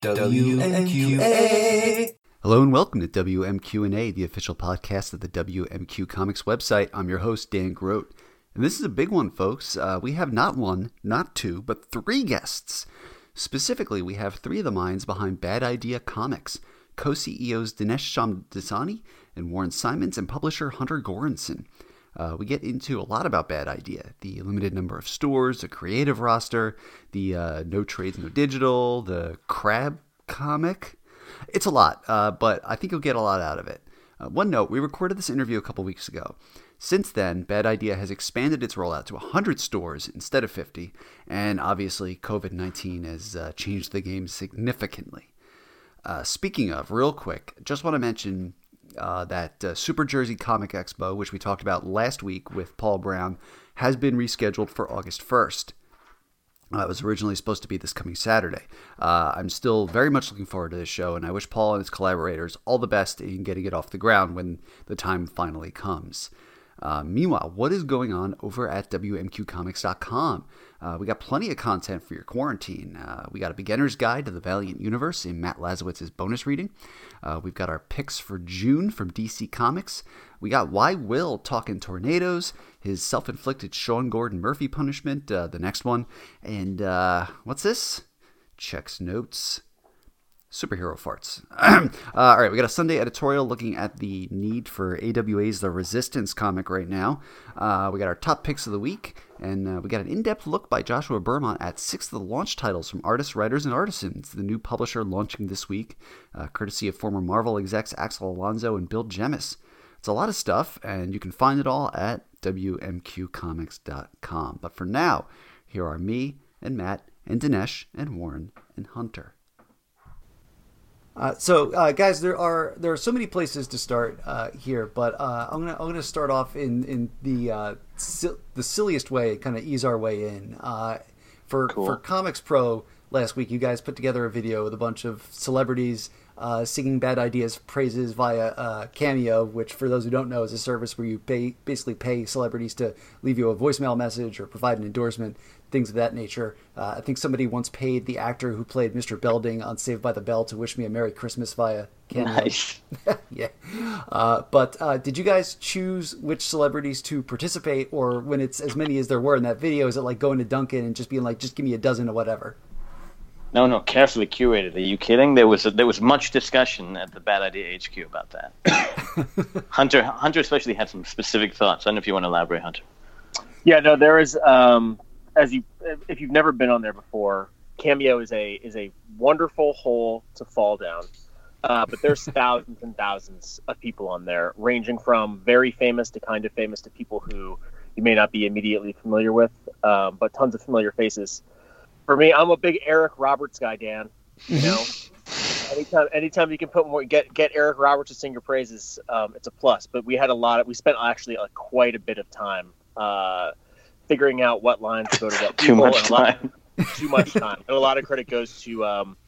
WMQA. Hello and welcome to WMQ&A, the official podcast of the WMQ Comics website. I'm your host, Dan Grote. And this is a big one, folks. Uh, we have not one, not two, but three guests. Specifically, we have three of the minds behind Bad Idea Comics co CEOs Dinesh Shamdasani and Warren Simons, and publisher Hunter Gorinson. Uh, we get into a lot about Bad Idea the limited number of stores, the creative roster, the uh, no trades, no digital, the crab comic. It's a lot, uh, but I think you'll get a lot out of it. Uh, one note we recorded this interview a couple weeks ago. Since then, Bad Idea has expanded its rollout to 100 stores instead of 50, and obviously, COVID 19 has uh, changed the game significantly. Uh, speaking of, real quick, just want to mention uh, that uh, Super Jersey Comic Expo, which we talked about last week with Paul Brown, has been rescheduled for August 1st. Uh, it was originally supposed to be this coming Saturday. Uh, I'm still very much looking forward to this show, and I wish Paul and his collaborators all the best in getting it off the ground when the time finally comes. Uh, meanwhile, what is going on over at WMQComics.com? Uh, we got plenty of content for your quarantine. Uh, we got a beginner's guide to the Valiant Universe in Matt Lazorwitz's bonus reading. Uh, we've got our picks for June from DC Comics. We got Why Will talking tornadoes, his self inflicted Sean Gordon Murphy punishment, uh, the next one. And uh, what's this? Checks notes superhero farts. uh, all right, we got a Sunday editorial looking at the need for AWA's The Resistance comic right now. Uh, we got our top picks of the week, and uh, we got an in depth look by Joshua Bermont at six of the launch titles from Artists, Writers, and Artisans, the new publisher launching this week, uh, courtesy of former Marvel execs Axel Alonso and Bill Jemas. It's a lot of stuff, and you can find it all at WMQComics.com. But for now, here are me and Matt and Dinesh and Warren and Hunter. Uh, so, uh, guys, there are there are so many places to start uh, here, but uh, I'm gonna I'm gonna start off in in the uh, the silliest way, kind of ease our way in. Uh, for cool. for Comics Pro last week, you guys put together a video with a bunch of celebrities uh, singing Bad Ideas praises via uh, Cameo, which, for those who don't know, is a service where you pay basically pay celebrities to leave you a voicemail message or provide an endorsement, things of that nature. Uh, I think somebody once paid the actor who played Mr. Belding on Saved by the Bell to wish me a Merry Christmas via Cameo. Nice. yeah. Uh, but uh, did you guys choose which celebrities to participate, or when it's as many as there were in that video, is it like going to Duncan and just being like, just give me a dozen or whatever? No, no, carefully curated. Are you kidding? There was a, there was much discussion at the Bad Idea HQ about that. Hunter Hunter especially had some specific thoughts. I don't know if you want to elaborate, Hunter. Yeah, no, there is. Um, as you, if you've never been on there before, Cameo is a is a wonderful hole to fall down. Uh, but there's thousands and thousands of people on there, ranging from very famous to kind of famous to people who you may not be immediately familiar with, um, but tons of familiar faces for me, I'm a big Eric Roberts guy, Dan. You know, anytime anytime you can put more get get Eric Roberts to sing your praises, um, it's a plus. But we had a lot of we spent actually like quite a bit of time uh, figuring out what lines to go to what too much time. Lot, too much time. And a lot of credit goes to um,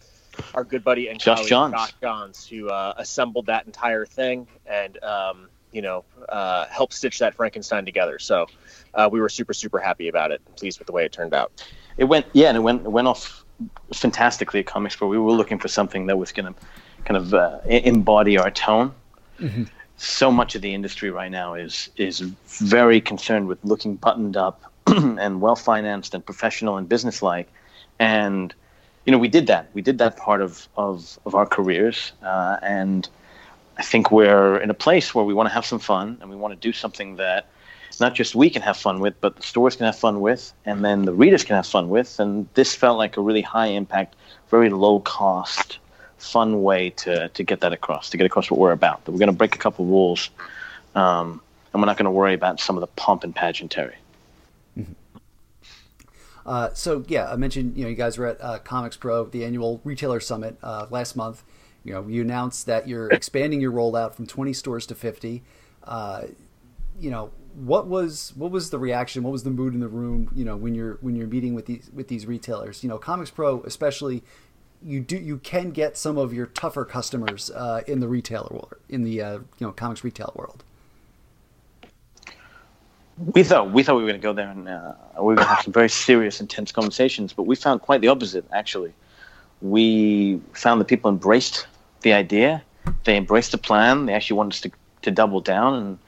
our good buddy and Josh Johns. Josh Johns, who uh, assembled that entire thing and um, you know uh, helped stitch that Frankenstein together. So uh, we were super super happy about it. Pleased with the way it turned out it went yeah, and it went it went off fantastically at Comics Pro. We were looking for something that was going to kind of uh, embody our tone. Mm-hmm. So much of the industry right now is is very concerned with looking buttoned up and well financed and professional and businesslike, and you know we did that. We did that part of of, of our careers, uh, and I think we're in a place where we want to have some fun and we want to do something that not just we can have fun with, but the stores can have fun with, and then the readers can have fun with. And this felt like a really high impact, very low cost, fun way to, to get that across, to get across what we're about. That we're going to break a couple rules, um, and we're not going to worry about some of the pomp and pageantry. Mm-hmm. Uh, so yeah, I mentioned you know you guys were at uh, Comics Pro, the annual retailer summit uh, last month. You know, you announced that you're expanding your rollout from 20 stores to 50. Uh, you know, what was what was the reaction? What was the mood in the room? You know, when you're when you're meeting with these with these retailers. You know, Comics Pro especially. You do you can get some of your tougher customers uh, in the retailer world, in the uh, you know comics retail world. We thought we thought we were going to go there and uh, we were going to have some very serious, intense conversations, but we found quite the opposite. Actually, we found that people embraced the idea. They embraced the plan. They actually wanted us to, to double down. And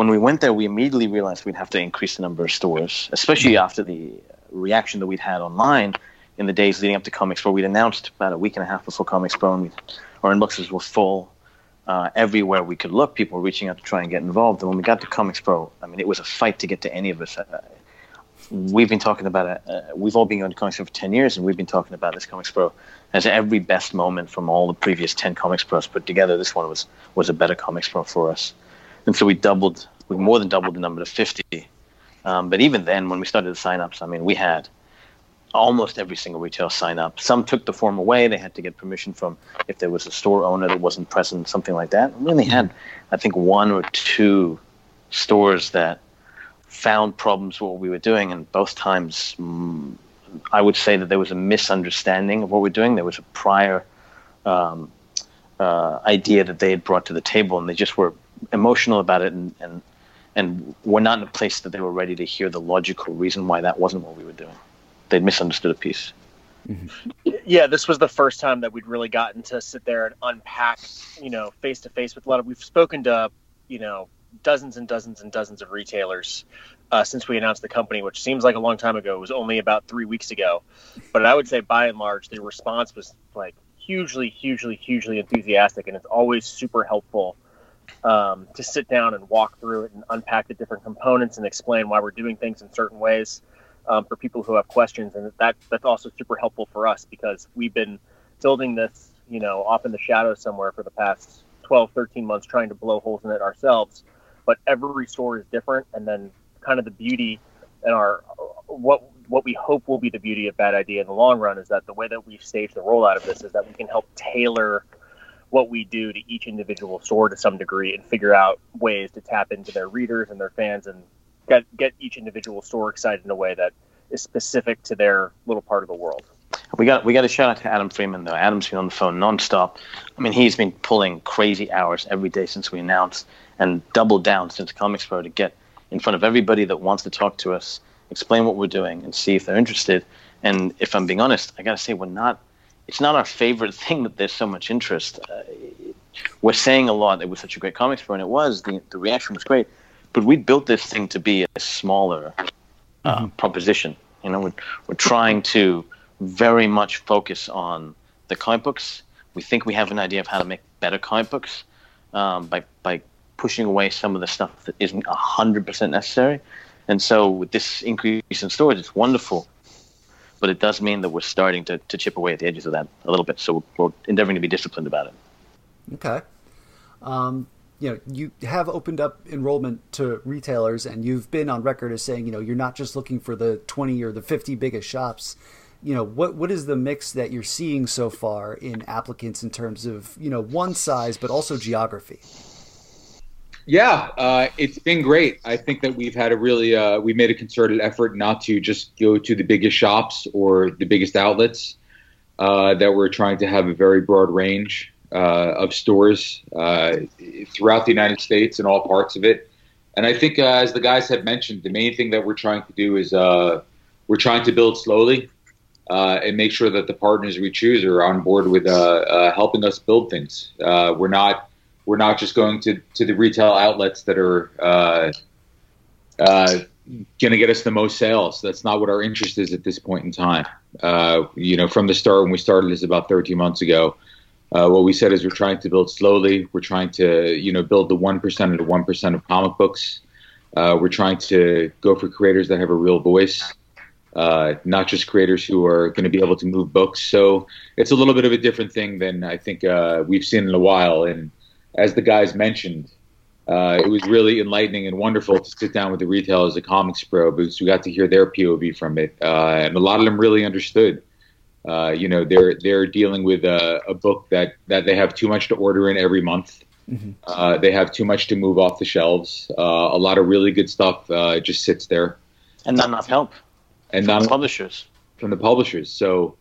when we went there, we immediately realized we'd have to increase the number of stores, especially after the reaction that we'd had online in the days leading up to Comics Pro. We'd announced about a week and a half before Comics Pro, and we, our inboxes were full. Uh, everywhere we could look, people were reaching out to try and get involved. And when we got to Comics Pro, I mean, it was a fight to get to any of us. Uh, we've been talking about it. Uh, we've all been going to Comics Pro for 10 years, and we've been talking about this Comics Pro as every best moment from all the previous 10 Comics Pros put together. This one was, was a better Comics Pro for us. And so we doubled, we more than doubled the number to 50. Um, but even then, when we started the signups, I mean, we had almost every single retail sign up. Some took the form away. They had to get permission from if there was a store owner that wasn't present, something like that. We only had, I think, one or two stores that found problems with what we were doing, and both times mm, I would say that there was a misunderstanding of what we're doing. There was a prior um, uh, idea that they had brought to the table, and they just were emotional about it, and, and and were not in a place that they were ready to hear the logical reason why that wasn't what we were doing they'd misunderstood a piece. Mm-hmm. Yeah, this was the first time that we'd really gotten to sit there and unpack, you know, face to face with a lot of. We've spoken to, you know, dozens and dozens and dozens of retailers uh, since we announced the company, which seems like a long time ago. It was only about three weeks ago, but I would say by and large, the response was like hugely, hugely, hugely enthusiastic, and it's always super helpful um, to sit down and walk through it and unpack the different components and explain why we're doing things in certain ways um, for people who have questions, and that that's also super helpful for us because we've been building this, you know, off in the shadows somewhere for the past 12, 13 months, trying to blow holes in it ourselves. But every store is different, and then kind of the beauty and our what what we hope will be the beauty of Bad Idea in the long run is that the way that we've staged the rollout of this is that we can help tailor what we do to each individual store to some degree and figure out ways to tap into their readers and their fans and get get each individual store excited in a way that is specific to their little part of the world. We got we got a shout out to Adam Freeman though. Adam's been on the phone nonstop. I mean, he's been pulling crazy hours every day since we announced, and doubled down since Comics Pro to get in front of everybody that wants to talk to us, explain what we're doing, and see if they're interested. And if I'm being honest, I got to say we're not. It's not our favorite thing that there's so much interest. Uh, we're saying a lot. It was such a great comics Comexpo, and it was. The the reaction was great but we built this thing to be a smaller uh, proposition. You know, we're, we're trying to very much focus on the comic books. We think we have an idea of how to make better comic books um, by by pushing away some of the stuff that isn't hundred percent necessary. And so, with this increase in storage, it's wonderful, but it does mean that we're starting to, to chip away at the edges of that a little bit. So we're endeavoring to be disciplined about it. Okay. Um, you know you have opened up enrollment to retailers and you've been on record as saying you know you're not just looking for the 20 or the 50 biggest shops you know what what is the mix that you're seeing so far in applicants in terms of you know one size but also geography yeah uh, it's been great i think that we've had a really uh, we made a concerted effort not to just go to the biggest shops or the biggest outlets uh, that we're trying to have a very broad range uh, of stores uh, throughout the United States and all parts of it. And I think, uh, as the guys have mentioned, the main thing that we're trying to do is we're trying to build slowly and make sure that the partners we choose are on board with helping us build things. we're not we're not just going to, to the retail outlets that are going to get us the most sales. That's not what our interest is at this point in time. you know, from the start when we started this about 13 months ago, uh, what we said is we're trying to build slowly. We're trying to, you know, build the one percent of the one percent of comic books. Uh, we're trying to go for creators that have a real voice, uh, not just creators who are going to be able to move books. So it's a little bit of a different thing than I think uh, we've seen in a while. And as the guys mentioned, uh, it was really enlightening and wonderful to sit down with the retailers at Comics Pro because we got to hear their POV from it, uh, and a lot of them really understood. Uh, you know, they're they're dealing with a, a, book that that they have too much to order in every month. Mm-hmm. Uh, they have too much to move off the shelves. Uh, a lot of really good stuff uh, just sits there, and not enough help. And from not the publishers. From the publishers. So,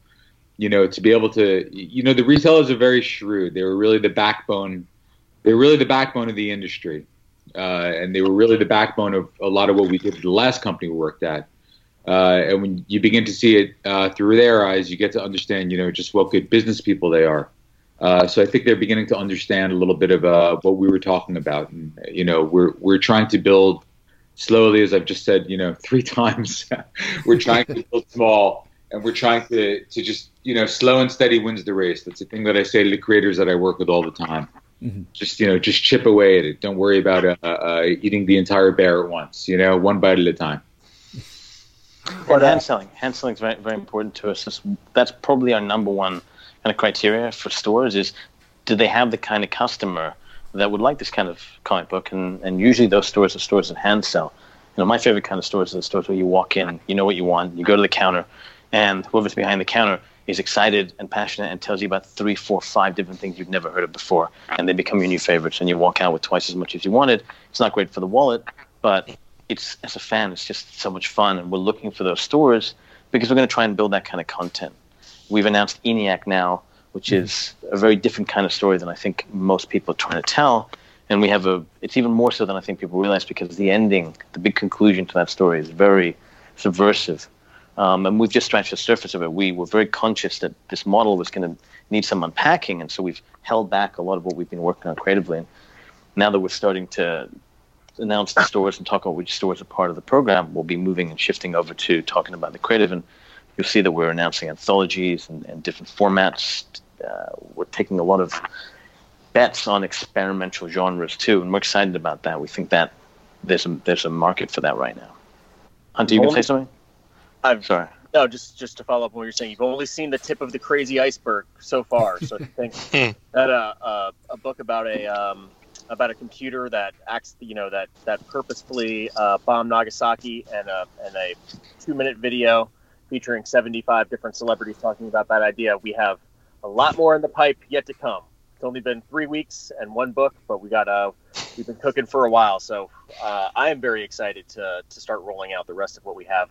you know, to be able to, you know, the retailers are very shrewd. They were really the backbone. They were really the backbone of the industry, uh, and they were really the backbone of a lot of what we did the last company we worked at. Uh, and when you begin to see it uh, through their eyes, you get to understand, you know, just what good business people they are. Uh, so I think they're beginning to understand a little bit of uh, what we were talking about, and you know, we're we're trying to build slowly, as I've just said, you know, three times. we're trying to build small, and we're trying to to just you know, slow and steady wins the race. That's the thing that I say to the creators that I work with all the time. Mm-hmm. Just you know, just chip away at it. Don't worry about uh, uh, eating the entire bear at once. You know, one bite at a time. Well, hand selling, hand selling is very very important to us. That's, that's probably our number one kind of criteria for stores is do they have the kind of customer that would like this kind of comic book? And and usually those stores are stores that hand sell. You know, my favorite kind of stores are the stores where you walk in, you know what you want, you go to the counter, and whoever's behind the counter is excited and passionate and tells you about three, four, five different things you've never heard of before, and they become your new favorites, and you walk out with twice as much as you wanted. It's not great for the wallet, but it's as a fan, it's just so much fun, and we're looking for those stores because we're going to try and build that kind of content. We've announced ENIAC now, which mm-hmm. is a very different kind of story than I think most people are trying to tell. And we have a, it's even more so than I think people realize because the ending, the big conclusion to that story is very subversive um, and we've just scratched the surface of it. We were very conscious that this model was going to need some unpacking, and so we've held back a lot of what we've been working on creatively. And now that we're starting to announce the stores and talk about which stores are part of the program, we'll be moving and shifting over to talking about the creative. And you'll see that we're announcing anthologies and, and different formats. Uh, we're taking a lot of bets on experimental genres too, and we're excited about that. We think that there's a, there's a market for that right now. Hunter, you can say something? I'm sorry. No, just just to follow up on what you're saying, you've only seen the tip of the crazy iceberg so far. So I think hmm. that uh, uh, a book about a um, about a computer that acts, you know, that that purposefully uh, bombed Nagasaki, and a and a two minute video featuring 75 different celebrities talking about that idea. We have a lot more in the pipe yet to come. It's only been three weeks and one book, but we got uh we've been cooking for a while. So uh, I am very excited to to start rolling out the rest of what we have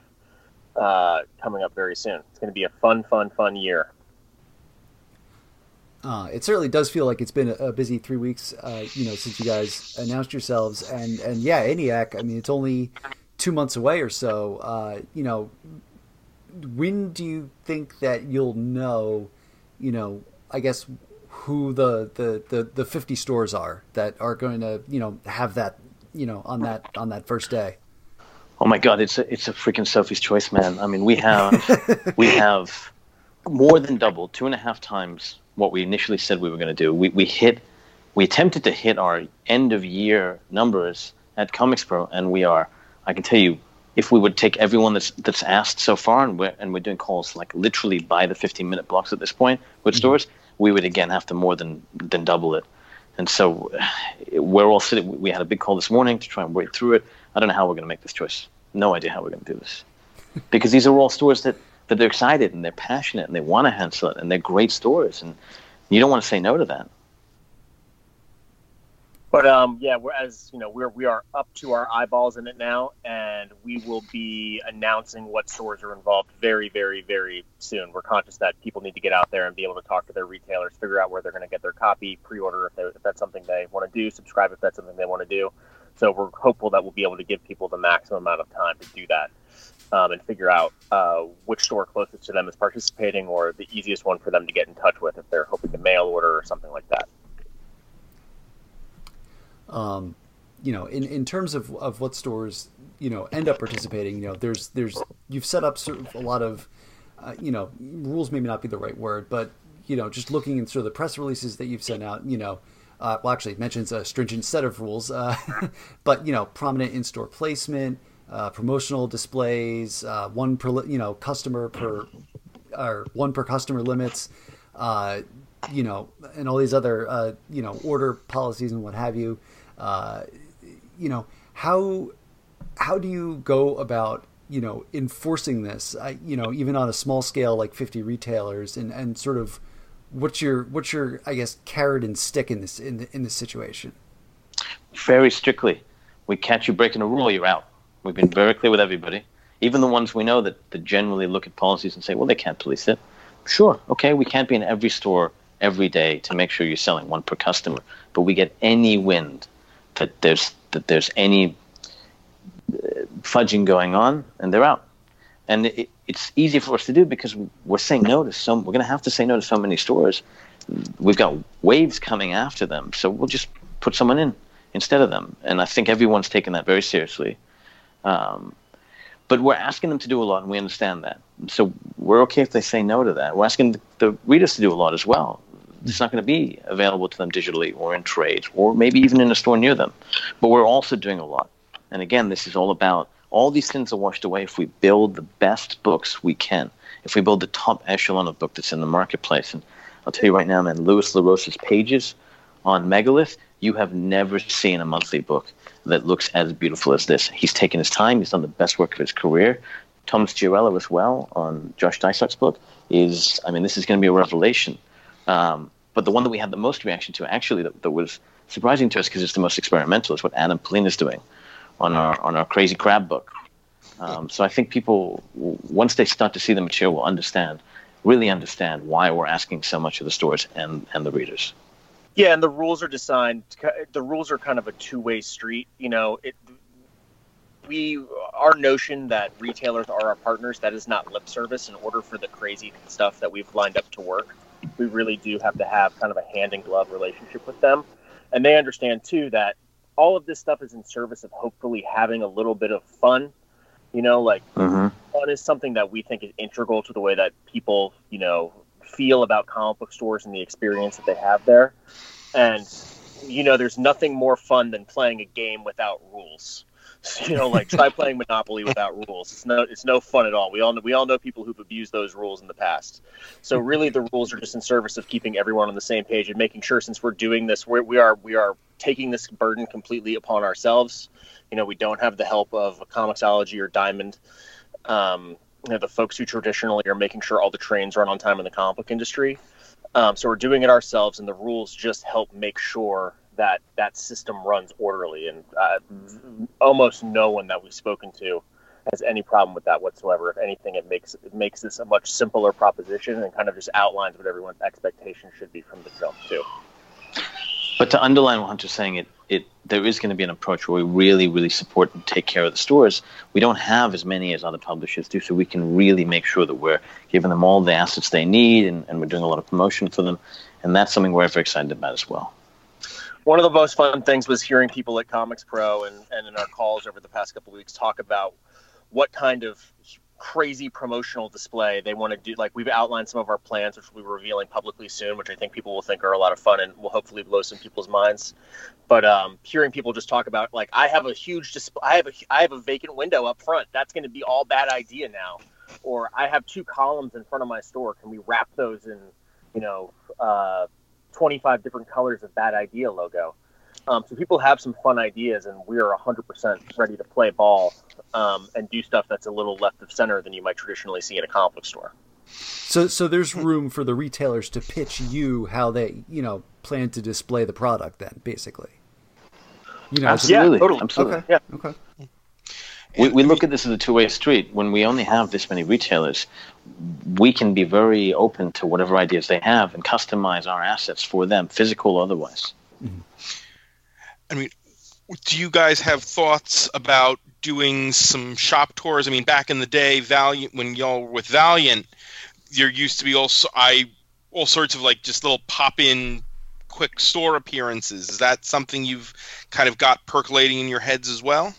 uh, coming up very soon. It's going to be a fun, fun, fun year. Uh, it certainly does feel like it's been a, busy three weeks, uh, you know, since you guys announced yourselves, and and yeah, ENIAC. I mean, it's only two months away or so. Uh, you know, when do you think that you'll know? You know, I guess who the the the, the fifty stores are that are going to you know have that you know on that on that first day. Oh my God, it's a it's a freaking Sophie's choice, man. I mean, we have we have more than double, two and a half times what we initially said we were going to do. We we hit, we attempted to hit our end of year numbers at Comics Pro, and we are. I can tell you, if we would take everyone that's that's asked so far, and we're and we're doing calls like literally by the 15 minute blocks at this point with mm-hmm. stores, we would again have to more than than double it. And so we're all sitting. We had a big call this morning to try and work through it. I don't know how we're going to make this choice. No idea how we're going to do this, because these are all stores that that they're excited and they're passionate and they want to handle it and they're great stores and you don't want to say no to that. But um, yeah, we're, as you know, we're we are up to our eyeballs in it now, and we will be announcing what stores are involved very, very, very soon. We're conscious that people need to get out there and be able to talk to their retailers, figure out where they're going to get their copy, pre-order if, if that's something they want to do, subscribe if that's something they want to do. So we're hopeful that we'll be able to give people the maximum amount of time to do that. Um, and figure out uh, which store closest to them is participating or the easiest one for them to get in touch with if they're hoping to mail order or something like that. Um, you know, in, in terms of, of what stores, you know, end up participating, you know, there's, there's, you've set up sort of a lot of, uh, you know, rules maybe not be the right word, but, you know, just looking at sort of the press releases that you've sent out, you know, uh, well, actually, mentions a stringent set of rules, uh, but, you know, prominent in-store placement, uh, promotional displays, uh, one per, you know, customer per, or one per customer limits, uh, you know, and all these other, uh, you know, order policies and what have you. You know how how do you go about you know enforcing this I, you know even on a small scale like 50 retailers and and sort of what's your what's your i guess carrot and stick in this in, the, in this situation? Very strictly we catch you breaking a rule you're out. We've been very clear with everybody. Even the ones we know that, that generally look at policies and say well they can't police it. Sure okay we can't be in every store every day to make sure you're selling one per customer but we get any wind that there's that there's any uh, fudging going on, and they're out. And it, it's easy for us to do because we're saying no to some. We're going to have to say no to so many stores. We've got waves coming after them, so we'll just put someone in instead of them. And I think everyone's taken that very seriously. Um, but we're asking them to do a lot, and we understand that. So we're okay if they say no to that. We're asking the, the readers to do a lot as well. It's not going to be available to them digitally or in trade or maybe even in a store near them. But we're also doing a lot. And again, this is all about all these things are washed away if we build the best books we can. If we build the top echelon of book that's in the marketplace. And I'll tell you right now, man, Lewis LaRosa's pages on Megalith, you have never seen a monthly book that looks as beautiful as this. He's taken his time. He's done the best work of his career. Thomas Giorello as well on Josh Dysart's book is, I mean, this is going to be a revelation. Um, but the one that we had the most reaction to, actually, that, that was surprising to us because it's the most experimental, is what Adam Pollina is doing on our on our Crazy Crab book. Um, so I think people, once they start to see the material, will understand, really understand why we're asking so much of the stores and and the readers. Yeah, and the rules are designed. The rules are kind of a two-way street. You know, it, we our notion that retailers are our partners that is not lip service. In order for the crazy stuff that we've lined up to work, we really do have to have kind of a hand in glove relationship with them, and they understand too that all of this stuff is in service of hopefully having a little bit of fun. You know, like mm-hmm. fun is something that we think is integral to the way that people, you know, feel about comic book stores and the experience that they have there. And you know, there's nothing more fun than playing a game without rules. you know, like try playing Monopoly without rules. It's no, it's no fun at all. We all know, we all know people who've abused those rules in the past. So really, the rules are just in service of keeping everyone on the same page and making sure, since we're doing this, we're, we are we are taking this burden completely upon ourselves. You know, we don't have the help of a Comixology or Diamond. Um, you know, the folks who traditionally are making sure all the trains run on time in the comic book industry. Um, so we're doing it ourselves, and the rules just help make sure that that system runs orderly. And uh, almost no one that we've spoken to has any problem with that whatsoever. If anything, it makes it makes this a much simpler proposition and kind of just outlines what everyone's expectation should be from the jump too. But to underline what Hunter's saying, it, it there is going to be an approach where we really, really support and take care of the stores. We don't have as many as other publishers do, so we can really make sure that we're giving them all the assets they need, and, and we're doing a lot of promotion for them. And that's something we're very excited about as well. One of the most fun things was hearing people at Comics Pro and, and in our calls over the past couple of weeks talk about what kind of crazy promotional display they want to do. Like we've outlined some of our plans, which we'll be revealing publicly soon, which I think people will think are a lot of fun and will hopefully blow some people's minds. But um, hearing people just talk about like I have a huge display, I have a I have a vacant window up front. That's going to be all bad idea now. Or I have two columns in front of my store. Can we wrap those in, you know, uh, 25 different colors of bad idea logo? Um, so people have some fun ideas, and we are 100% ready to play ball um, and do stuff that's a little left of center than you might traditionally see in a comic book store. So, so there's room for the retailers to pitch you how they, you know, plan to display the product. Then, basically, you know, absolutely, yeah, totally. absolutely, okay. yeah, okay. We, we look at this as a two-way street. When we only have this many retailers, we can be very open to whatever ideas they have and customize our assets for them, physical or otherwise. Mm-hmm. I mean, do you guys have thoughts about doing some shop tours? I mean, back in the day, Valiant when y'all were with Valiant, there used to be also I all sorts of like just little pop in quick store appearances. Is that something you've kind of got percolating in your heads as well?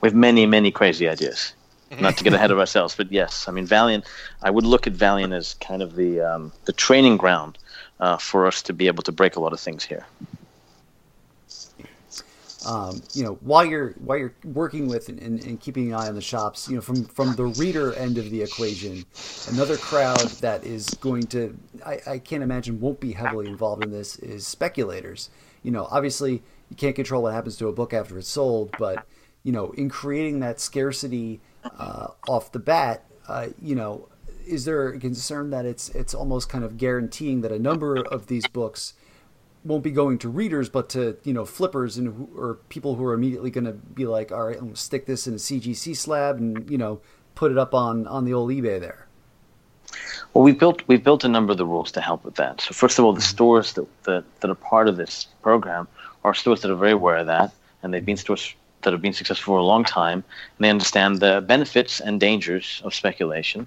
We have many, many crazy ideas. Not to get ahead of ourselves, but yes, I mean Valiant. I would look at Valiant as kind of the um, the training ground uh, for us to be able to break a lot of things here um, you know, while you're while you're working with and, and, and, keeping an eye on the shops, you know, from from the reader end of the equation, another crowd that is going to, I, I can't imagine, won't be heavily involved in this is speculators. You know, obviously you can't control what happens to a book after it's sold, but you know, in creating that scarcity uh, off the bat, uh, you know, is there a concern that it's it's almost kind of guaranteeing that a number of these books won't be going to readers, but to you know flippers and or people who are immediately going to be like, all right, I'm going to stick this in a CGC slab and you know put it up on on the old eBay there. Well, we built we've built a number of the rules to help with that. So first of all, the mm-hmm. stores that, that that are part of this program are stores that are very aware of that, and they've been stores that have been successful for a long time, and they understand the benefits and dangers of speculation.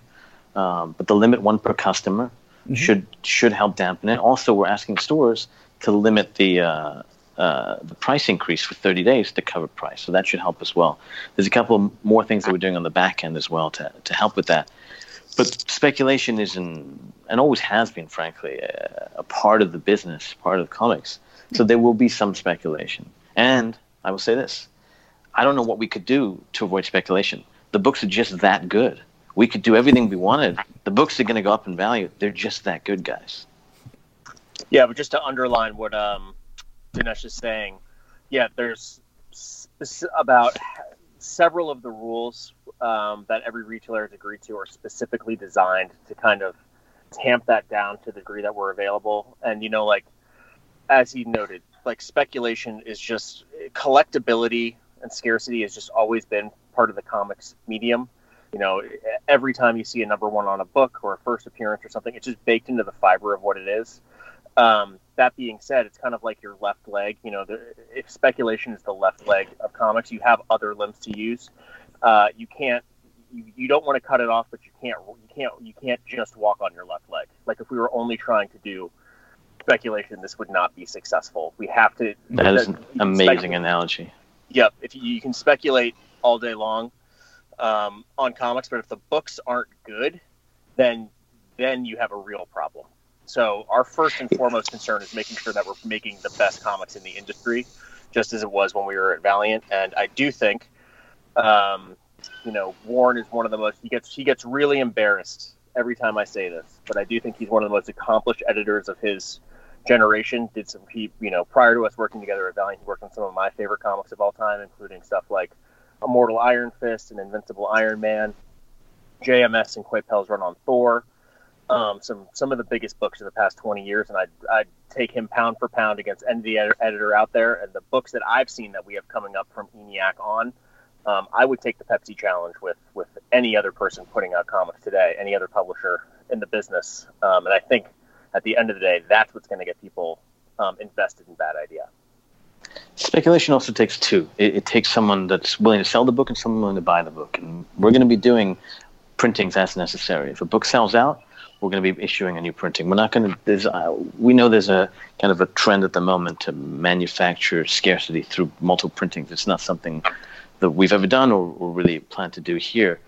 Um, but the limit one per customer mm-hmm. should should help dampen it. Also, we're asking stores to limit the uh, uh, the price increase for 30 days to cover price, so that should help as well. There's a couple more things that we're doing on the back end as well to to help with that. But speculation is an, and always has been, frankly, a, a part of the business, part of comics. So there will be some speculation. And I will say this I don't know what we could do to avoid speculation. The books are just that good. We could do everything we wanted. The books are going to go up in value. They're just that good, guys. Yeah, but just to underline what um, Dinesh is saying, yeah, there's about several of the rules um, that every retailer has agreed to are specifically designed to kind of tamp that down to the degree that we're available. And you know, like as he noted, like speculation is just collectability and scarcity has just always been part of the comics medium. You know, every time you see a number one on a book or a first appearance or something, it's just baked into the fiber of what it is. Um, that being said, it's kind of like your left leg. You know, the, if speculation is the left leg of comics, you have other limbs to use. Uh, you can't, you, you don't want to cut it off, but you can't, you can't, you can't just walk on your left leg. Like if we were only trying to do speculation, this would not be successful. We have to. That is an amazing analogy. Yep. If you, you, can speculate all day long um, on comics, but if the books aren't good, then then you have a real problem. So our first and foremost concern is making sure that we're making the best comics in the industry, just as it was when we were at Valiant. And I do think, um, you know, Warren is one of the most. He gets he gets really embarrassed every time I say this, but I do think he's one of the most accomplished editors of his generation. Did some he you know prior to us working together at Valiant, he worked on some of my favorite comics of all time, including stuff like Immortal Iron Fist and Invincible Iron Man, JMS and Coipel's run on Thor. Um, some some of the biggest books of the past 20 years, and I'd, I'd take him pound for pound against any ed- editor out there. And the books that I've seen that we have coming up from ENIAC on, um, I would take the Pepsi challenge with with any other person putting out comics today, any other publisher in the business. Um, and I think at the end of the day, that's what's going to get people um, invested in Bad Idea. Speculation also takes two. It, it, takes someone that's willing to sell the book and someone willing to buy the book. And we're going to be doing printings as necessary. If a book sells out, we're going to be issuing a new printing. We're not going to. There's, uh, we know there's a kind of a trend at the moment to manufacture scarcity through multiple printings. It's not something that we've ever done or, or really plan to do here.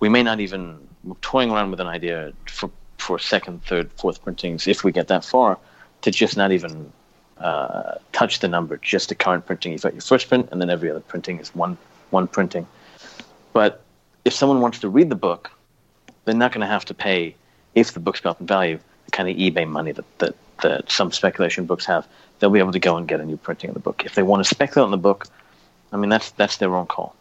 We may not even. We're toying around with an idea for for second, third, fourth printings, if we get that far, to just not even uh, touch the number, just a current printing. You've got your first print, and then every other printing is one one printing. But if someone wants to read the book, they're not going to have to pay, if the book's built in value, the kind of eBay money that, that, that some speculation books have. They'll be able to go and get a new printing of the book. If they want to speculate on the book, I mean, that's that's their own call.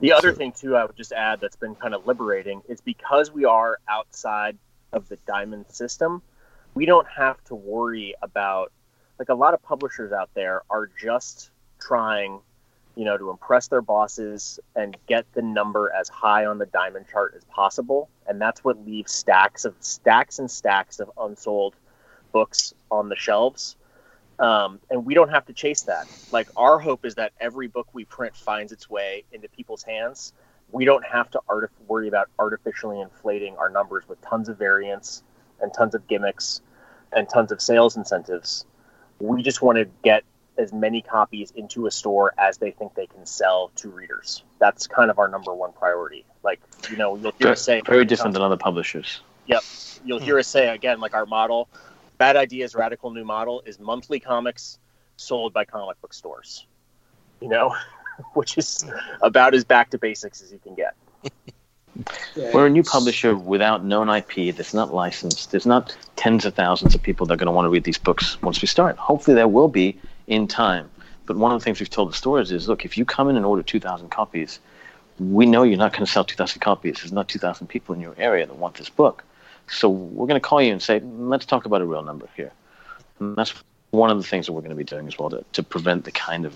The other thing, too, I would just add that's been kind of liberating is because we are outside of the diamond system, we don't have to worry about like a lot of publishers out there are just trying, you know, to impress their bosses and get the number as high on the diamond chart as possible, and that's what leaves stacks of stacks and stacks of unsold books on the shelves. Um, and we don't have to chase that. Like our hope is that every book we print finds its way into people's hands we don't have to artif- worry about artificially inflating our numbers with tons of variants and tons of gimmicks and tons of sales incentives. We just want to get as many copies into a store as they think they can sell to readers. That's kind of our number one priority. Like, you know, you'll hear us say very different than other publishers. Yep. You'll hear us say again, like our model, Bad Ideas Radical New Model is monthly comics sold by comic book stores. You know, which is about as back to basics as you can get. We're a new publisher without known IP that's not licensed. There's not tens of thousands of people that are going to want to read these books once we start. Hopefully, there will be in time. But one of the things we've told the stores is look, if you come in and order 2,000 copies, we know you're not going to sell 2,000 copies. There's not 2,000 people in your area that want this book. So we're going to call you and say, let's talk about a real number here. And that's one of the things that we're going to be doing as well to, to prevent the kind of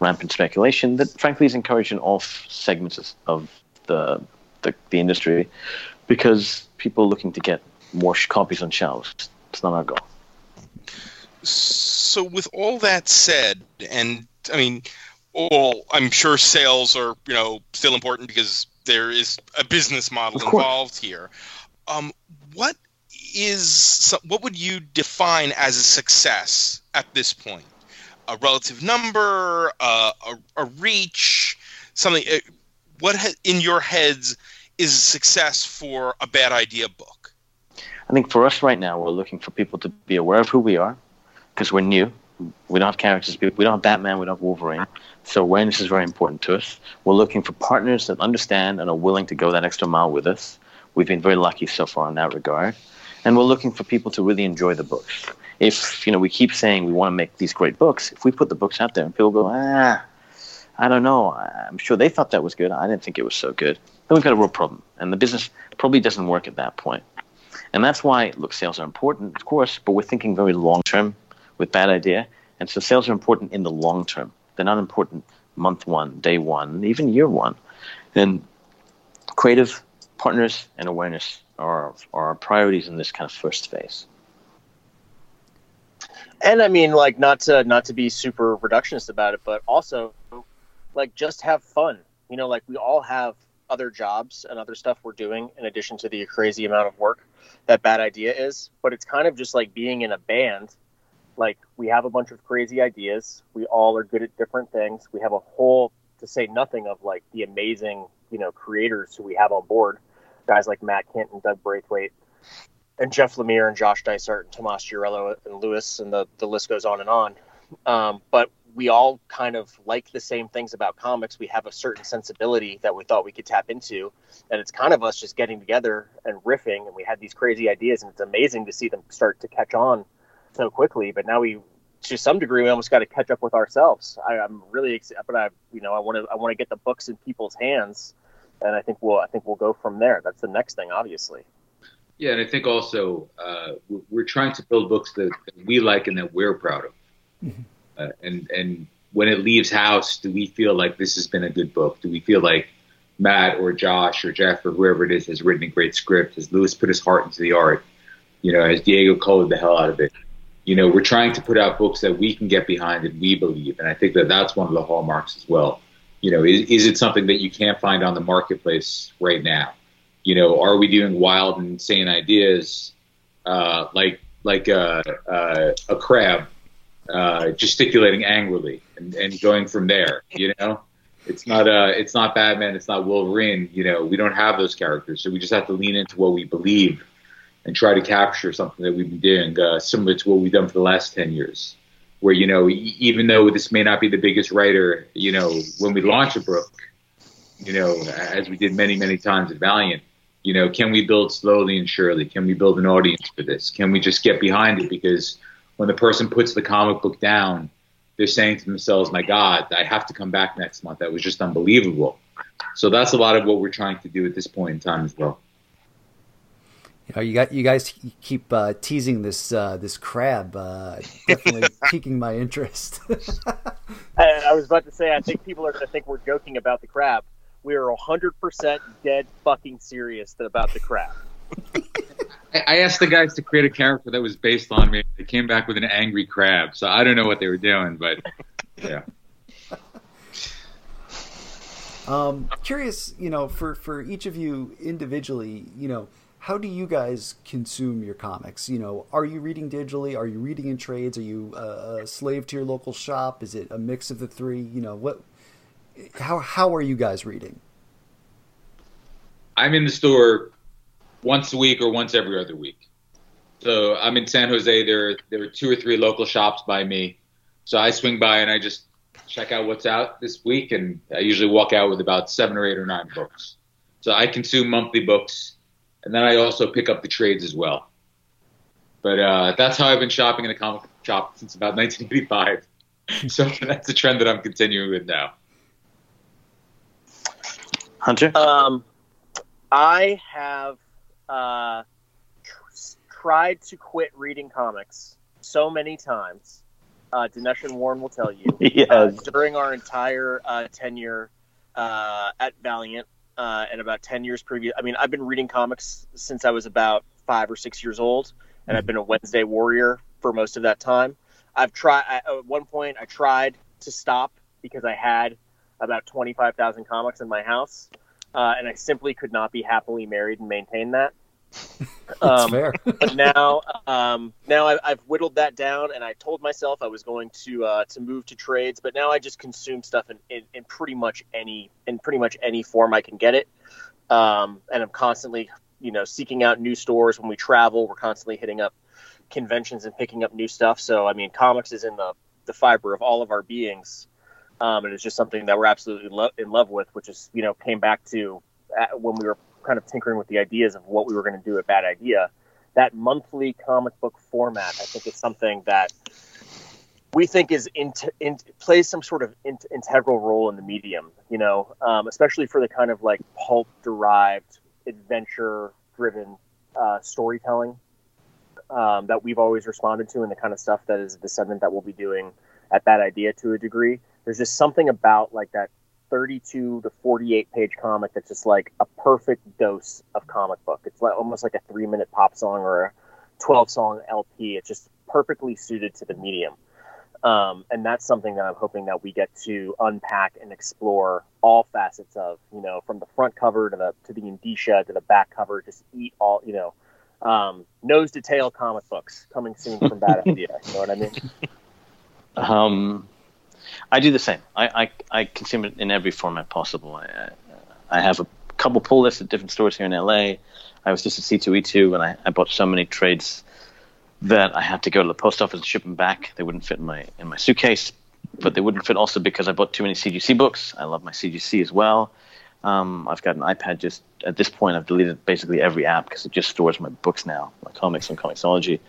rampant speculation that, frankly, is encouraged in all segments of the, the, the industry because people are looking to get more copies on shelves. It's not our goal. So, with all that said, and I mean, all I'm sure sales are you know still important because there is a business model involved here. Um, what is what would you define as a success at this point? A relative number, uh, a, a reach, something. Uh, what ha- in your heads is success for a bad idea book? I think for us right now, we're looking for people to be aware of who we are because we're new. We don't have characters. We don't have Batman. We don't have Wolverine. So awareness is very important to us. We're looking for partners that understand and are willing to go that extra mile with us. We've been very lucky so far in that regard. And we're looking for people to really enjoy the books. If you know, we keep saying we want to make these great books. If we put the books out there and people go, ah, I don't know. I'm sure they thought that was good. I didn't think it was so good. Then we've got a real problem, and the business probably doesn't work at that point. And that's why, look, sales are important, of course, but we're thinking very long term with bad idea. And so sales are important in the long term. They're not important month one, day one, even year one. And creative partners and awareness are, are our priorities in this kind of first phase. And I mean, like, not to not to be super reductionist about it, but also, like, just have fun. You know, like we all have other jobs and other stuff we're doing in addition to the crazy amount of work that bad idea is. But it's kind of just like being in a band like we have a bunch of crazy ideas. We all are good at different things. We have a whole to say nothing of like the amazing, you know, creators who we have on board. Guys like Matt Kindt and Doug Braithwaite and Jeff Lemire and Josh Dysart and Tomas Giorello and Lewis and the, the list goes on and on. Um, but we all kind of like the same things about comics. We have a certain sensibility that we thought we could tap into. And it's kind of us just getting together and riffing. And we had these crazy ideas. And it's amazing to see them start to catch on so quickly, but now we, to some degree, we almost got to catch up with ourselves. I, am really excited, but I, you know, I want to, I want to get the books in people's hands, and I think we'll, I think we'll go from there. That's the next thing, obviously. Yeah, and I think also uh, we're trying to build books that, that, we like and that we're proud of. Mm-hmm. Uh, and and when it leaves house, do we feel like this has been a good book? Do we feel like Matt or Josh or Jeff or whoever it is has written a great script? Has Lewis put his heart into the art? You know, has Diego colored the hell out of it? You know, we're trying to put out books that we can get behind and we believe. And I think that that's one of the hallmarks as well. You know, is, is it something that you can't find on the marketplace right now? You know, are we doing wild and insane ideas uh, like like a, a, a crab uh, gesticulating angrily and, and going from there? You know, it's not uh, it's not Batman, it's not Wolverine. You know, we don't have those characters, so we just have to lean into what we believe and try to capture something that we've been doing, uh, similar to what we've done for the last 10 years. Where, you know, even though this may not be the biggest writer, you know, when we launch a book, you know, as we did many, many times at Valiant, you know, can we build slowly and surely? Can we build an audience for this? Can we just get behind it? Because when the person puts the comic book down, they're saying to themselves, my God, I have to come back next month. That was just unbelievable. So that's a lot of what we're trying to do at this point in time as well. You know, you got you guys keep uh, teasing this uh, this crab, uh, definitely piquing my interest. I, I was about to say, I think people are going to think we're joking about the crab. We are hundred percent dead fucking serious about the crab. I asked the guys to create a character that was based on me. They came back with an angry crab, so I don't know what they were doing, but yeah. Um, curious, you know, for for each of you individually, you know how do you guys consume your comics? You know, are you reading digitally? Are you reading in trades? Are you uh, a slave to your local shop? Is it a mix of the three? You know, what? How how are you guys reading? I'm in the store once a week or once every other week. So I'm in San Jose. There there are two or three local shops by me. So I swing by and I just check out what's out this week, and I usually walk out with about seven or eight or nine books. So I consume monthly books and then I also pick up the trades as well. But uh, that's how I've been shopping in a comic shop since about 1985. so that's a trend that I'm continuing with now. Hunter, um, I have uh, tried to quit reading comics so many times. Uh, Dinesh and Warren will tell you. yes. Uh, during our entire uh, tenure uh, at Valiant, uh, and about 10 years previous. I mean, I've been reading comics since I was about five or six years old, and I've been a Wednesday Warrior for most of that time. I've tried, at one point, I tried to stop because I had about 25,000 comics in my house, uh, and I simply could not be happily married and maintain that. Um, fair. but now, um, now I, I've whittled that down, and I told myself I was going to uh, to move to trades. But now I just consume stuff in, in, in pretty much any in pretty much any form I can get it, um, and I'm constantly, you know, seeking out new stores when we travel. We're constantly hitting up conventions and picking up new stuff. So I mean, comics is in the the fiber of all of our beings, um, and it's just something that we're absolutely lo- in love with. Which is, you know, came back to uh, when we were kind of tinkering with the ideas of what we were going to do at Bad Idea. That monthly comic book format, I think, is something that we think is in, in plays some sort of in, integral role in the medium. You know, um, especially for the kind of like pulp derived, adventure driven uh, storytelling um, that we've always responded to, and the kind of stuff that is descendant that we'll be doing at Bad Idea to a degree. There's just something about like that 32 to 48 page comic that's just like a perfect dose of comic book. It's like almost like a three minute pop song or a 12 song LP. It's just perfectly suited to the medium. Um, and that's something that I'm hoping that we get to unpack and explore all facets of, you know, from the front cover to the to the indicia to the back cover, just eat all, you know, um, nose to tail comic books coming soon from Bad Idea. You know what I mean? Um, I do the same. I, I, I consume it in every format possible. I, I have a couple pull lists at different stores here in LA. I was just at C2E2 and I, I bought so many trades that I had to go to the post office and ship them back. They wouldn't fit in my in my suitcase, but they wouldn't fit also because I bought too many CGC books. I love my CGC as well. Um, I've got an iPad. Just at this point, I've deleted basically every app because it just stores my books now, my comics and ComiXology,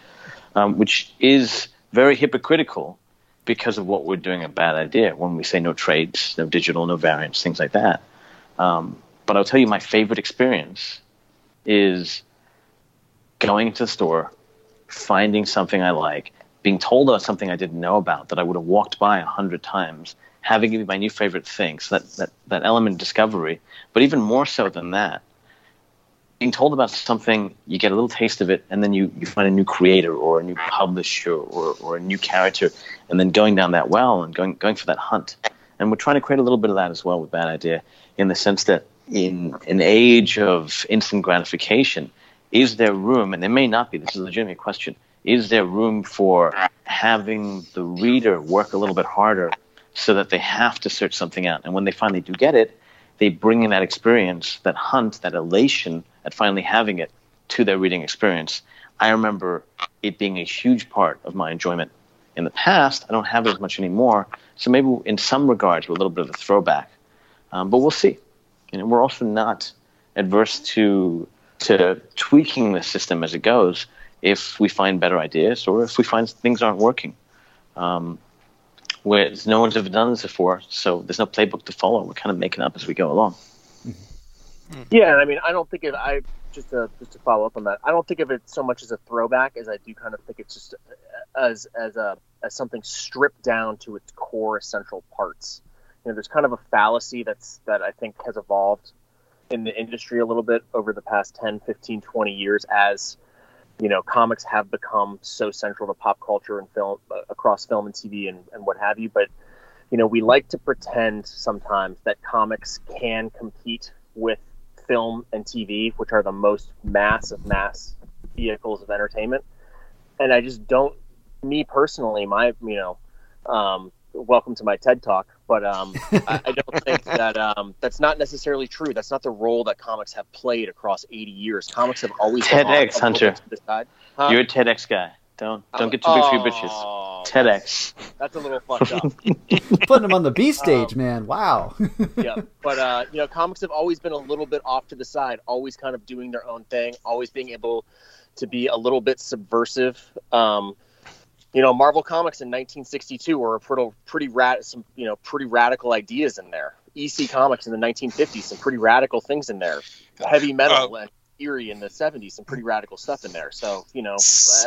um, which is very hypocritical because of what we're doing a bad idea when we say no trades, no digital, no variants, things like that. Um, but I'll tell you, my favorite experience is going into the store, finding something I like, being told about something I didn't know about that I would have walked by a hundred times, having it be my new favorite thing. So that, that, that element of discovery, but even more so than that, being told about something, you get a little taste of it, and then you, you find a new creator or a new publisher or, or a new character, and then going down that well and going going for that hunt. And we're trying to create a little bit of that as well with Bad Idea, in the sense that in an age of instant gratification, is there room, and there may not be, this is a legitimate question, is there room for having the reader work a little bit harder so that they have to search something out? And when they finally do get it, they bring in that experience, that hunt, that elation at finally having it to their reading experience. I remember it being a huge part of my enjoyment in the past. I don't have it as much anymore. So maybe in some regards, we're a little bit of a throwback. Um, but we'll see. You know, we're also not adverse to to tweaking the system as it goes if we find better ideas or if we find things aren't working. Um, where no one's ever done this before, so there's no playbook to follow. We're kind of making up as we go along. Yeah, and I mean, I don't think of I just to just to follow up on that. I don't think of it so much as a throwback as I do kind of think it's just as as a as something stripped down to its core essential parts. You know, there's kind of a fallacy that's that I think has evolved in the industry a little bit over the past 10, 15, 20 years as you know, comics have become so central to pop culture and film uh, across film and TV and, and what have you. But, you know, we like to pretend sometimes that comics can compete with film and TV, which are the most massive mass vehicles of entertainment. And I just don't, me personally, my, you know, um, welcome to my TED talk, but um, I, I, don't think that um, that's not necessarily true. That's not the role that comics have played across 80 years. Comics have always TEDx Hunter. Huh? You're a TEDx guy. Don't don't get too big for your bitches. Oh, TEDx. That's, that's, a little fucked up. Putting them on the B stage, um, man. Wow. yeah, but uh, you know, comics have always been a little bit off to the side, always kind of doing their own thing, always being able to be a little bit subversive. Um, you know, Marvel Comics in 1962 were a pretty, pretty rad, some you know, pretty radical ideas in there. EC Comics in the 1950s, some pretty radical things in there. Heavy metal uh, and eerie in the 70s, some pretty radical stuff in there. So, you know,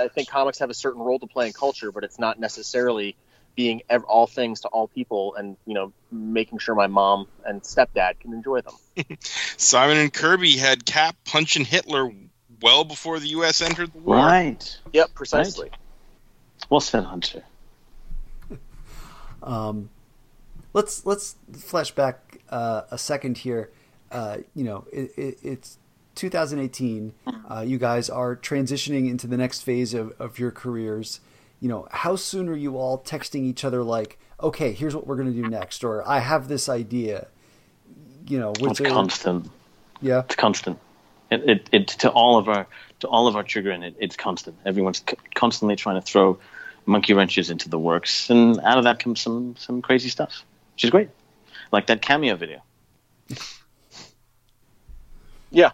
I think comics have a certain role to play in culture, but it's not necessarily being ev- all things to all people and, you know, making sure my mom and stepdad can enjoy them. Simon and Kirby had Cap punching Hitler well before the U.S. entered the war. Right. Yep, precisely. Right. Well said, Hunter. Um, let's let's flash back uh, a second here. Uh, you know, it, it, it's 2018. Uh, you guys are transitioning into the next phase of, of your careers. You know, how soon are you all texting each other like, okay, here's what we're going to do next, or I have this idea. You know, it's there, constant. Yeah, it's constant. It, it, it to all of our to all of our children, it, it's constant. Everyone's c- constantly trying to throw monkey wrenches into the works, and out of that comes some some crazy stuff, which is great, like that cameo video. yeah,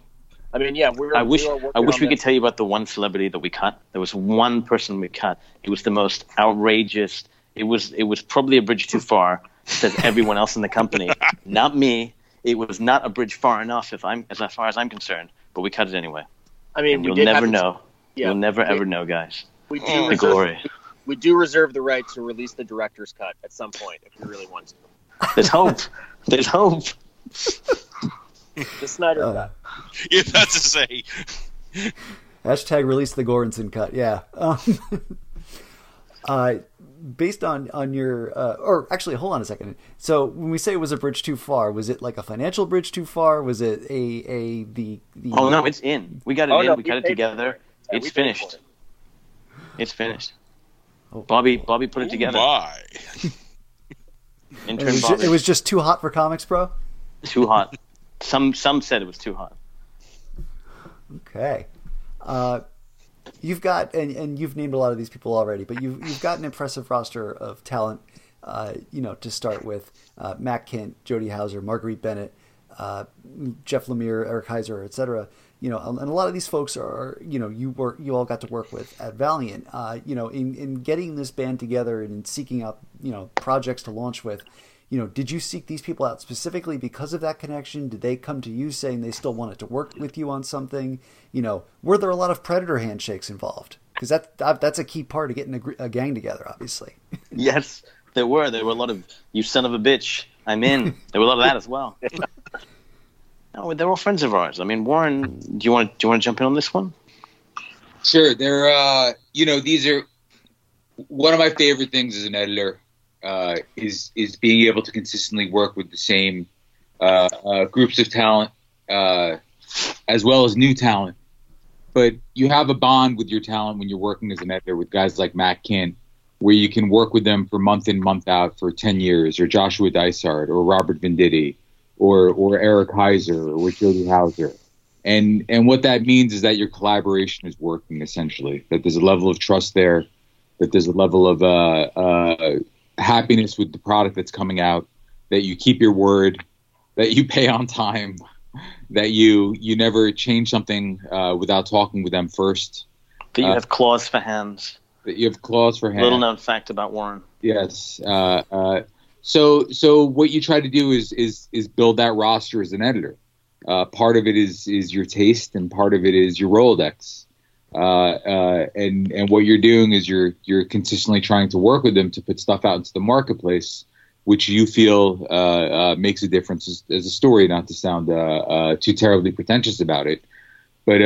I mean, yeah, we're. I wish we I wish we this. could tell you about the one celebrity that we cut. There was one person we cut. It was the most outrageous. It was it was probably a bridge too far. Says everyone else in the company, not me. It was not a bridge far enough, if I'm as far as I'm concerned. But we cut it anyway. I mean, you'll never know. Yeah, you'll never we, ever know, guys. We do the reserve, glory. We do reserve the right to release the director's cut at some point if we really want to. There's hope. There's hope. the Snyder uh, cut. Yeah, that's to say. Hashtag release the Gorinson cut. Yeah. Um, uh, based on on your uh, or actually hold on a second so when we say it was a bridge too far was it like a financial bridge too far was it a a the, the oh no it's in we got it oh, in no, we cut it together it. yeah, it's finished it. it's finished oh. bobby bobby put it together why it, was just, it was just too hot for comics bro too hot some some said it was too hot okay uh you've got and, and you've named a lot of these people already, but you've you've got an impressive roster of talent. Uh, you know, to start with, uh, Matt Kindt, Jody Houser, Marguerite Bennett, uh, Jeff Lemire, Eric Heisserer, etc. You know, and a lot of these folks are, you know, you work, you all got to work with at Valiant. Uh, you know, in, in getting this band together and in seeking out, you know, projects to launch with you know, did you seek these people out specifically because of that connection? Did they come to you saying they still wanted to work with you on something? You know, were there a lot of predator handshakes involved? Because that that's a key part of getting a, a gang together, obviously. yes, there were. There were a lot of you son of a bitch. I'm in. There were a lot of that as well. no, they're all friends of ours. I mean, Warren, do you want do you want to jump in on this one? Sure. They're uh, you know these are one of my favorite things as an editor uh, is is being able to consistently work with the same uh, uh, groups of talent uh, as well as new talent. But you have a bond with your talent when you're working as an editor with guys like Matt Kindt, where you can work with them for month in month out for ten years, or Joshua Dysart, or Robert Venditti, or or Eric Heisserer, or Jody Houser. And and what that means is that your collaboration is working essentially. That there's a level of trust there, that there's a level of uh, uh, happiness with the product that's coming out, that you keep your word, that you pay on time, that you you never change something uh, without talking with them first. That you uh, have claws for hands. That you have claws for hands. Little known fact about Warren. Yes. Uh, uh, so so what you try to do is is is build that roster as an editor. Uh, part of it is is your taste, and part of it is your Rolodex. Uh, uh, and and what you're doing is you're you're consistently trying to work with them to put stuff out into the marketplace, which you feel uh, uh makes a difference as, as, a story. Not to sound uh, too terribly pretentious about it, but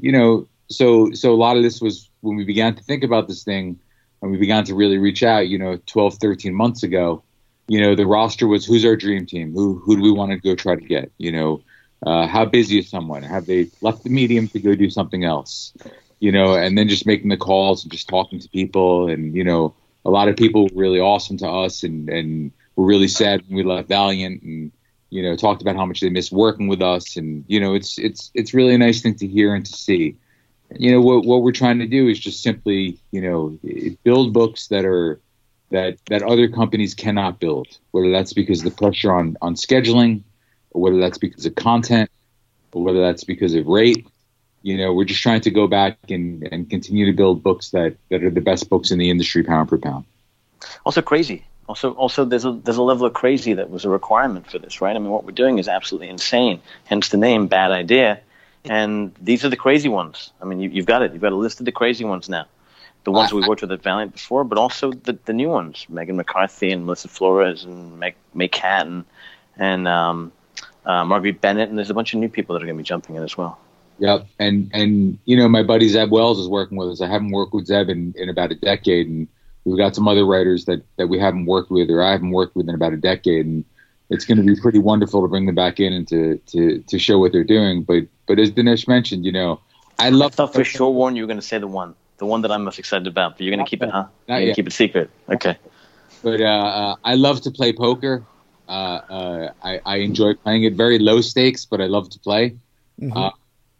you know, so so a lot of this was when we began to think about this thing, and we began to really reach out. You know, 12, 13 months ago, you know, the roster was who's our dream team, who who do we want to go try to get, you know. Uh, how busy is someone? Have they left the medium to go do something else? you know, and then just making the calls and just talking to people. And, you know, a lot of people were really awesome to us and, and were really sad when we left Valiant and, you know, talked about how much they missed working with us. And, you know, it's, it's, it's really a nice thing to hear and to see. You know, what, what we're trying to do is just simply, you know, build books that are, that, that other companies cannot build, whether that's because the pressure on, on scheduling whether that's because of content or whether that's because of rate you know, we're just trying to go back and, and continue to build books that, that are the best books in the industry pound for pound. Also crazy. Also, also there's a there's a level of crazy that was a requirement for this, right? I mean, what we're doing is absolutely insane. Hence the name, Bad Idea. And these are the crazy ones. I mean, you, have got it. You've got a list of the crazy ones now. The ones we worked with at Valiant before, but also the, the new ones: Megan McCarthy and Melissa Flores and Meg, Meg Catton and um, uh, Marguerite Bennett. And there's a bunch of new people that are going to be jumping in as well. Yep, and and you know my buddy Zeb Wells is working with us. I haven't worked with Zeb in, in about a decade, and We've got some other writers that that we haven't worked with or I haven't worked with in about a decade, and it's going to be pretty wonderful to bring them back in and to to to show what they're doing. But but as Dinesh mentioned, you know, I love. I thought for sure, Warren, you were going to say the one, the one that I'm most excited about. But you're going to keep it, huh? You're going to keep it secret. Okay. But uh, uh, I love to play poker. Uh, uh, I, I enjoy playing it. Very low stakes, but I love to play. Mm-hmm. Uh,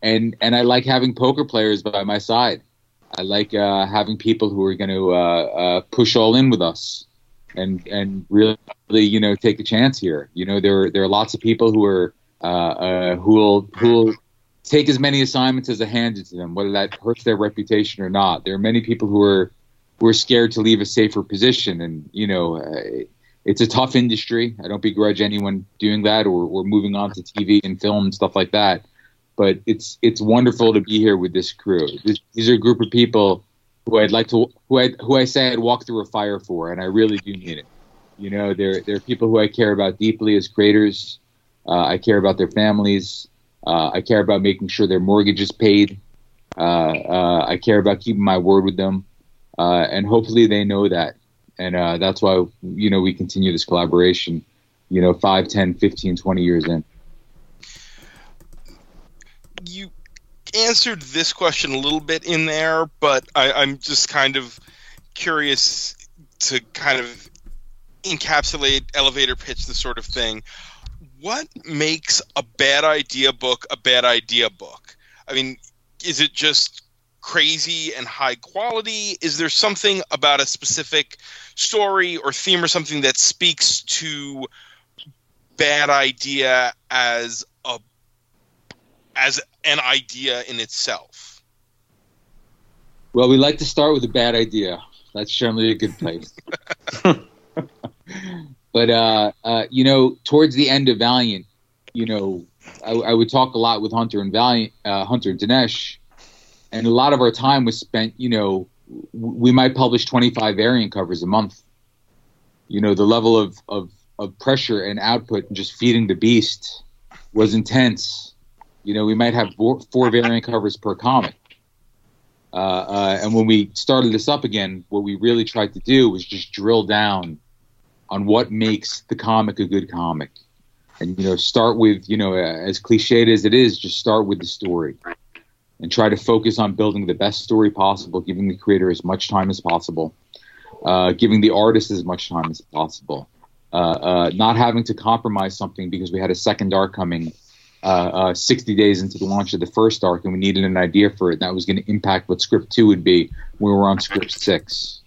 and and I like having poker players by my side. I like uh, having people who are going to push all in with us and and really you know take a chance here. You know there there are lots of people who are who will who will take as many assignments as are handed to them, whether that hurts their reputation or not. There are many people who are who are scared to leave a safer position, and you know, uh, it's a tough industry. I don't begrudge anyone doing that or, or moving on to TV and film and stuff like that. But it's it's wonderful to be here with this crew. This, these are a group of people who I'd like to who I who I say I'd walk through a fire for, and I really do mean it. You know, they're they're people who I care about deeply as creators. Uh, I care about their families. Uh, I care about making sure their mortgage is paid. Uh, uh, I care about keeping my word with them, uh, and hopefully they know that. And uh, that's why you know we continue this collaboration. You know, 5, 10, 15, 20 years in. You answered this question a little bit in there, but I, I'm just kind of curious to kind of encapsulate elevator pitch the sort of thing what makes a bad idea book a bad idea book? I mean, is it just crazy and high quality? Is there something about a specific story or theme or something that speaks to bad idea as a as an idea in itself? Well, we like to start with a bad idea. That's generally a good place. But uh, uh, you know, towards the end of Valiant, you know, I, I would talk a lot with Hunter and Valiant, uh, Hunter and Dinesh, and a lot of our time was spent. You know, we might publish 25 variant covers a month. You know, the level of of, of pressure and output and just feeding the beast was intense. You know, we might have four, four variant covers per comic. Uh, uh, and when we started this up again, what we really tried to do was just drill down on what makes the comic a good comic. And, you know, start with, you know, as cliched as it is, just start with the story and try to focus on building the best story possible, giving the creator as much time as possible, uh, giving the artist as much time as possible, uh, uh, not having to compromise something because we had a second arc coming uh, uh, 60 days into the launch of the first arc and we needed an idea for it. And that was going to impact what script two would be when we were on script six.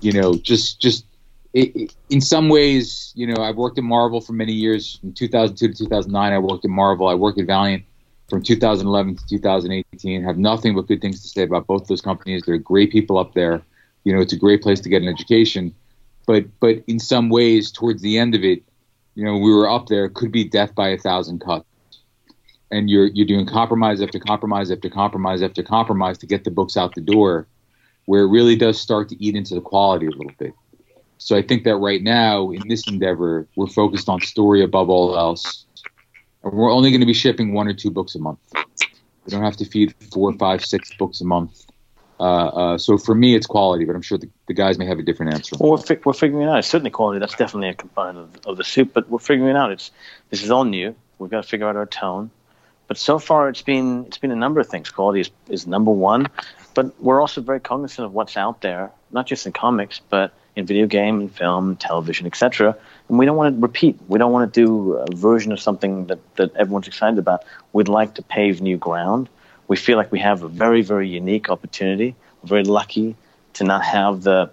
You know, just just it, in some ways, you know, I've worked at Marvel for many years. From 2002 to 2009, I worked at Marvel. I worked at Valiant from 2011 to 2018. Have nothing but good things to say about both those companies. They're great people up there. You know, it's a great place to get an education. But but in some ways, towards the end of it, you know, we were up there. Could be death by a thousand cuts. And you're you're doing compromise after compromise after compromise after compromise to get the books out the door, where it really does start to eat into the quality a little bit. So I think that right now in this endeavor, we're focused on story above all else. And we're only going to be shipping one or two books a month. We don't have to feed four, five, six books a month. Uh, uh, so for me, it's quality, but I'm sure the, the guys may have a different answer. Well, we're, fi- we're figuring it out. It's certainly quality. That's definitely a component of, of the soup, but we're figuring it out. It's this is all new. We've got to figure out our tone. But so far, it's been it's been a number of things. Quality is, is number one, but we're also very cognizant of what's out there, not just in comics, but in video game and film, television, etc. And we don't want to repeat. We don't want to do a version of something that, that everyone's excited about. We'd like to pave new ground. We feel like we have a very, very unique opportunity. We're very lucky to not have the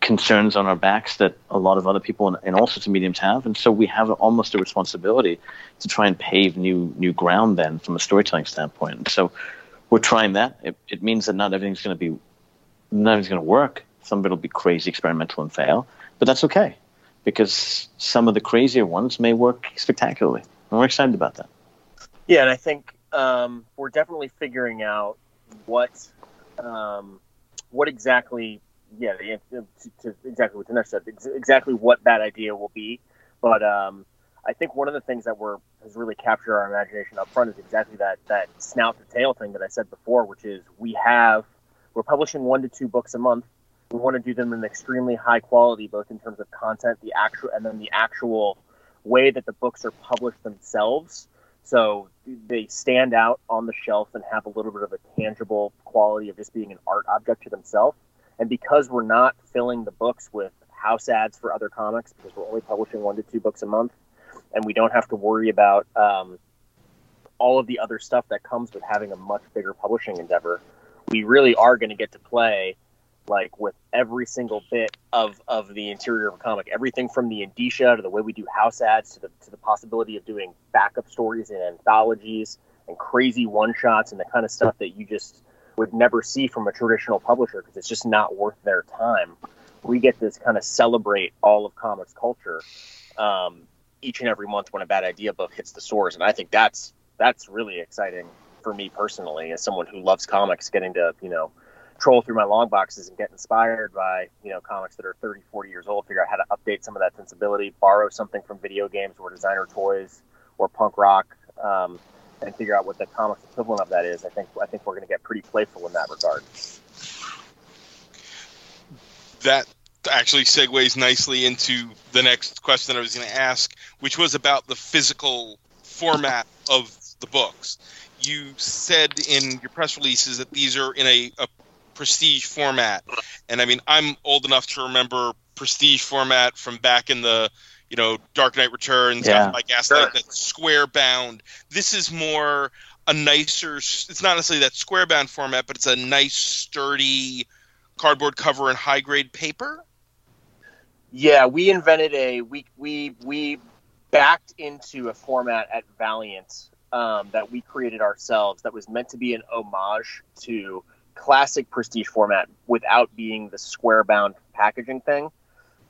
concerns on our backs that a lot of other people in, in all sorts of mediums have. And so we have almost a responsibility to try and pave new new ground then from a storytelling standpoint. And so we're trying that. It, it means that not everything's going to be, not everything's going to work some of it will be crazy, experimental, and fail, but that's okay because some of the crazier ones may work spectacularly. And we're excited about that. Yeah, and I think um, we're definitely figuring out what um, what exactly yeah to, to exactly what Dinesh said exactly what that idea will be. But um, I think one of the things that we're has really captured our imagination up front is exactly that that snout to tail thing that I said before, which is we have we're publishing one to two books a month We want to do them in extremely high quality, both in terms of content, the actual, and then the actual way that the books are published themselves. So they stand out on the shelf and have a little bit of a tangible quality of just being an art object to themselves. And because we're not filling the books with house ads for other comics, because we're only publishing one to two books a month, and we don't have to worry about um, all of the other stuff that comes with having a much bigger publishing endeavor, we really are going to get to play like with every single bit of of the interior of a comic. Everything from the indicia to the way we do house ads to the to the possibility of doing backup stories and anthologies and crazy one shots and the kind of stuff that you just would never see from a traditional publisher because it's just not worth their time. We get to kind of celebrate all of comics culture um, each and every month when a bad idea book hits the stores and i think that's that's really exciting for me personally as someone who loves comics getting to you know troll through my long boxes and get inspired by you know comics that are 30 40 years old figure out how to update some of that sensibility borrow something from video games or designer toys or punk rock um, and figure out what the comics equivalent of that is i think i think we're going to get pretty playful in that regard. That actually segues nicely into the next question i was going to ask which was about the physical format of the books. You said in your press releases that these are in a, a prestige format. And I mean, I'm old enough to remember prestige format from back in the you know Dark Knight Returns, Yeah. like Gaslight, Sure. that square bound. This is more a nicer. It's not necessarily that square bound format, but it's a nice sturdy cardboard cover and high grade paper. Yeah, we invented a we we we backed into a format at Valiant um, that we created ourselves that was meant to be an homage to classic prestige format without being the square bound packaging thing.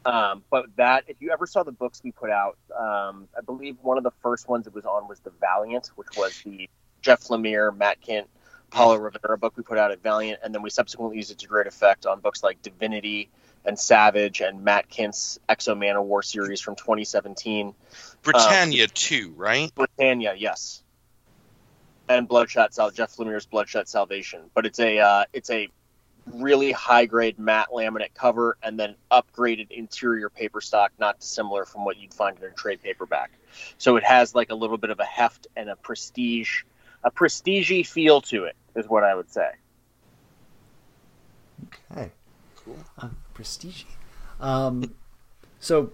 Um, but that, if you ever saw the books we put out, um, I believe one of the first ones it was on was the Valiant, which was the Jeff Lemire, Matt Kindt, Paolo Rivera book we put out at Valiant, and then we subsequently used it to great effect on books like Divinity and Savage and Matt Kindt's Exo Man of War series from 2017. Britannia too, right? Britannia, yes, and Bloodshot Sal Jeff Lemire's Bloodshot Salvation. But it's a uh, it's a really high grade matte laminate cover and then upgraded interior paper stock, not dissimilar from what you'd find in a trade paperback. So it has like a little bit of a heft and a prestige, a prestigey feel to it, is what I would say. Okay. Cool. Uh, prestige. Um, so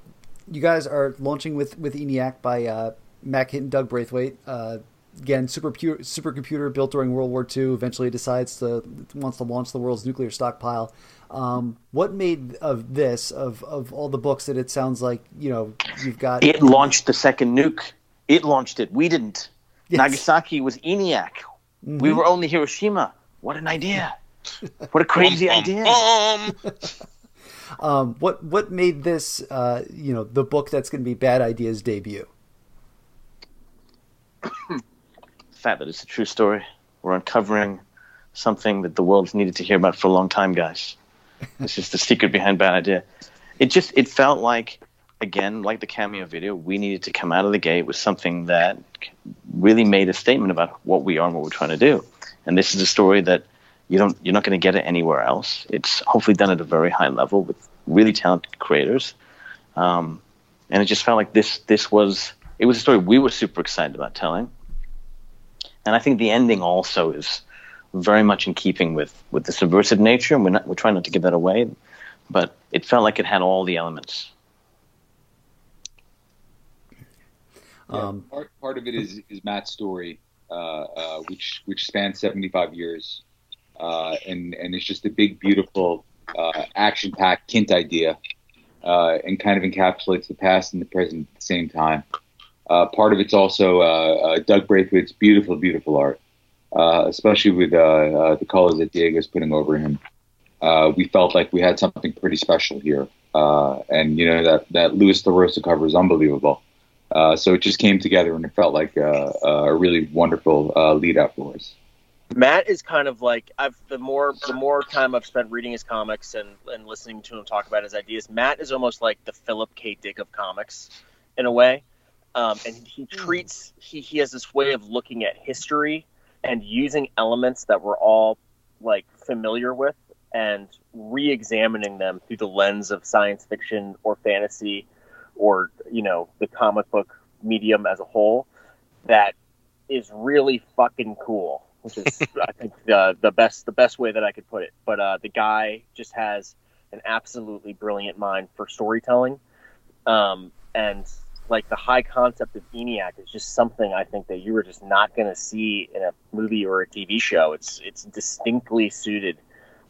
you guys are launching with with ENIAC by uh, Matt Kindt, Doug Braithwaite. Uh, again, super pu- supercomputer built during World War II. Eventually decides to wants to launch the world's nuclear stockpile. Um, what made of this of of all the books that it sounds like you know you've got It launched the second nuke. It launched it. We didn't. Yes. Nagasaki was ENIAC. We Mhm. were only Hiroshima. What an idea! What a crazy Bum, bum, idea! bum. Um, what what made this uh, you know the book that's going to be Bad Ideas debut? fact that it's a true story. We're uncovering something that the world's needed to hear about for a long time, guys. It's just the secret behind Bad Idea. It just it felt like again, like the cameo video, we needed to come out of the gate with something that really made a statement about what we are and what we're trying to do. And this is a story that you don't you're not going to get it anywhere else. It's hopefully done at a very high level with really talented creators. Um, and it just felt like this this was it was a story we were super excited about telling. And I think the ending also is very much in keeping with, with the subversive nature, and we're not we're trying not to give that away, but it felt like it had all the elements. Yeah, Um, part part of it is is Matt's story, uh, uh, which which spans 75 years, uh, and and it's just a big, beautiful, uh, action-packed Kindt idea, uh, and kind of encapsulates the past and the present at the same time. Uh, part of it's also uh, uh, Doug Braithwaite's beautiful, beautiful art, uh, especially with uh, the colors that Diego's putting over him. We felt like we had something pretty special here, and you know that that Lewis LaRosa cover is unbelievable. So it just came together, and it felt like a really wonderful lead out for us. Matt is kind of like I've the more the more time I've spent reading his comics and, and listening to him talk about his ideas. Matt is almost like the Philip K. Dick of comics, in a way, um, and he treats he he has this way of looking at history and using elements that we're all like familiar with and re-examining them through the lens of science fiction or fantasy or you know the comic book medium as a whole that is really fucking cool which is i think the, the best the best way that i could put it. But uh, the guy just has an absolutely brilliant mind for storytelling um, and like the high concept of ENIAC is just something I think that you were just not going to see in a movie or a TV show. It's it's distinctly suited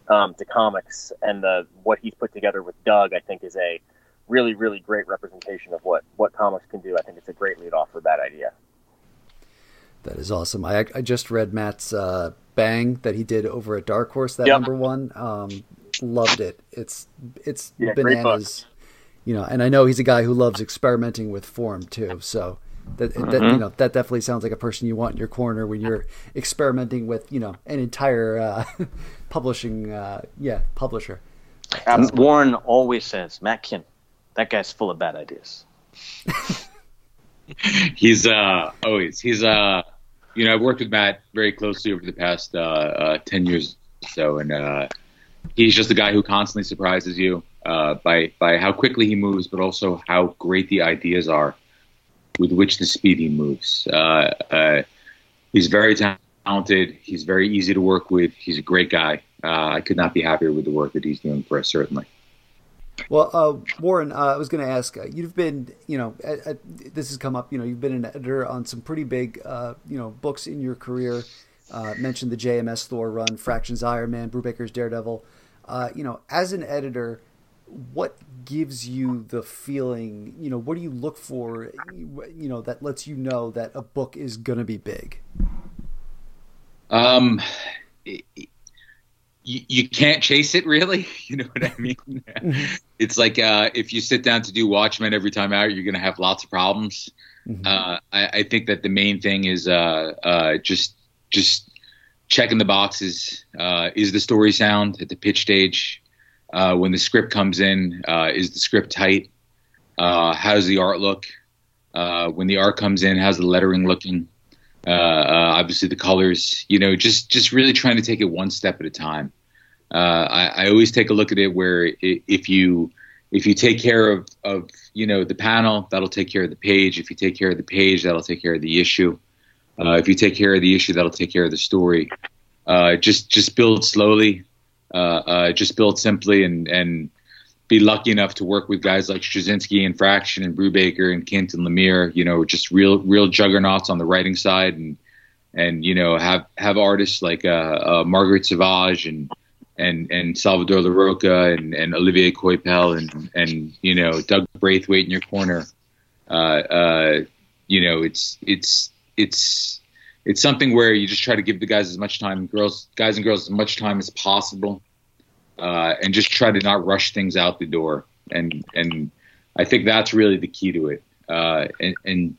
um, to comics, and the what he's put together with Doug, I think, is a really really great representation of what what comics can do. I think it's a great lead off for that idea. That is awesome. I I just read Matt's uh, Bang that he did over at Dark Horse. That Yep. number one, um, loved it. It's it's Yeah, bananas. You know, and I know he's a guy who loves experimenting with form too. So that, that you Mm-hmm. know that definitely sounds like a person you want in your corner when you're experimenting with you know an entire uh, publishing uh, yeah publisher. Warren always says, Matt Kindt, that guy's full of bad ideas. he's uh always he's uh you know I've worked with Matt very closely over the past uh, uh ten years or so, and uh, he's just a guy who constantly surprises you uh, by by how quickly he moves, but also how great the ideas are with which the speed he moves. Uh, uh, he's very talented. He's very easy to work with. He's a great guy. Uh, I could not be happier with the work that he's doing for us. Certainly. Well, uh, Warren, I was going to ask. You've been, you know, at, at, this has come up. You know, you've been an editor on some pretty big, you know, books in your career. Mentioned the JMS Thor run, Fractions Iron Man, Brubaker's Daredevil. You know, as an editor, what gives you the feeling? You know, what do you look for? You know, that lets you know that a book is going to be big. Um, y- y- you, can't chase it really. You know what I mean? it's like uh, if you sit down to do Watchmen every time out, you're going to have lots of problems. Mhm. Uh, I, I think that the main thing is uh, uh, just just checking the boxes. Uh, is the story sound at the pitch stage? Uh, when the script comes in, uh, is the script tight? Uh, how does the art look? Uh, when the art comes in, how's the lettering looking? Uh, uh, obviously, the colors. You know, just just really trying to take it one step at a time. I, I always take a look at it where if you if you take care of, of you know the panel, that'll take care of the page. If you take care of the page, that'll take care of the issue. If you take care of the issue, that'll take care of the story. Just just build slowly, just build simply, and and be lucky enough to work with guys like Straczynski and Fraction and Brubaker and Kindt and Lemire. You know, just real real juggernauts on the writing side, and and you know have have artists like uh, uh, Margaret Savage and and and Salvador Larroca and, and Olivier Coipel and and you know Doug Braithwaite in your corner. Uh, uh, you know, it's it's it's it's something where you just try to give the guys as much time, girls, guys and girls, as much time as possible, uh, and just try to not rush things out the door. And and I think that's really the key to it. Uh, and, and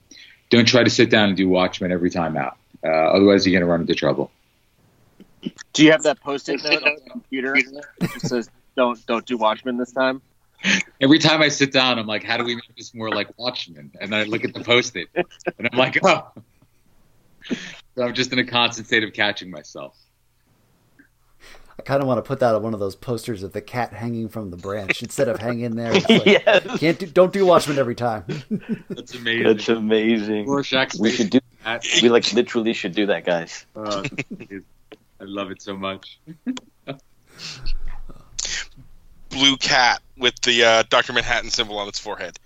don't try to sit down and do Watchmen every time out. Uh, otherwise, you're going to run into trouble. Do you have that post-it note on the computer that says "Don't don't do Watchmen this time"? Every time I sit down, I'm like, how do we make this more like Watchmen? And then I look at the post-it, and I'm like, oh. So I'm just in a constant state of catching myself. I kind of want to put that on one of those posters of the cat hanging from the branch instead of hanging there. It's like, yes. Can't do, don't do Watchmen every time. That's amazing. That's amazing. Rorschach's We should do. that. We like literally should do that, guys. Uh, I love it so much. Blue cat with the uh, Doctor Manhattan symbol on its forehead.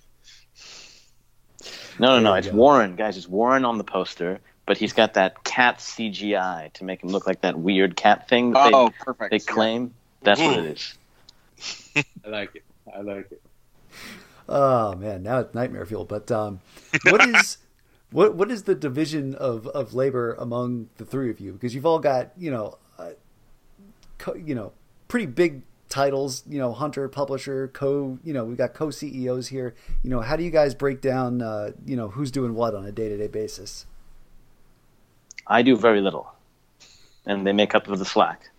No, no, no. It's go. Warren, guys. It's Warren on the poster, but he's got that cat CGI to make him look like that weird cat thing that Oh, perfect. they, they claim. That's what it is. I like it. I like it. Oh man, now it's nightmare fuel. But um, what is what what is the division of, of labor among the three of you? Because you've all got you know, uh, co, you know, pretty big titles. You know, hunter, publisher, co. You know, we've got co CEOs here. You know, how do you guys break down? Uh, you know, who's doing what on a day to day basis? I do very little, and they make up for the slack.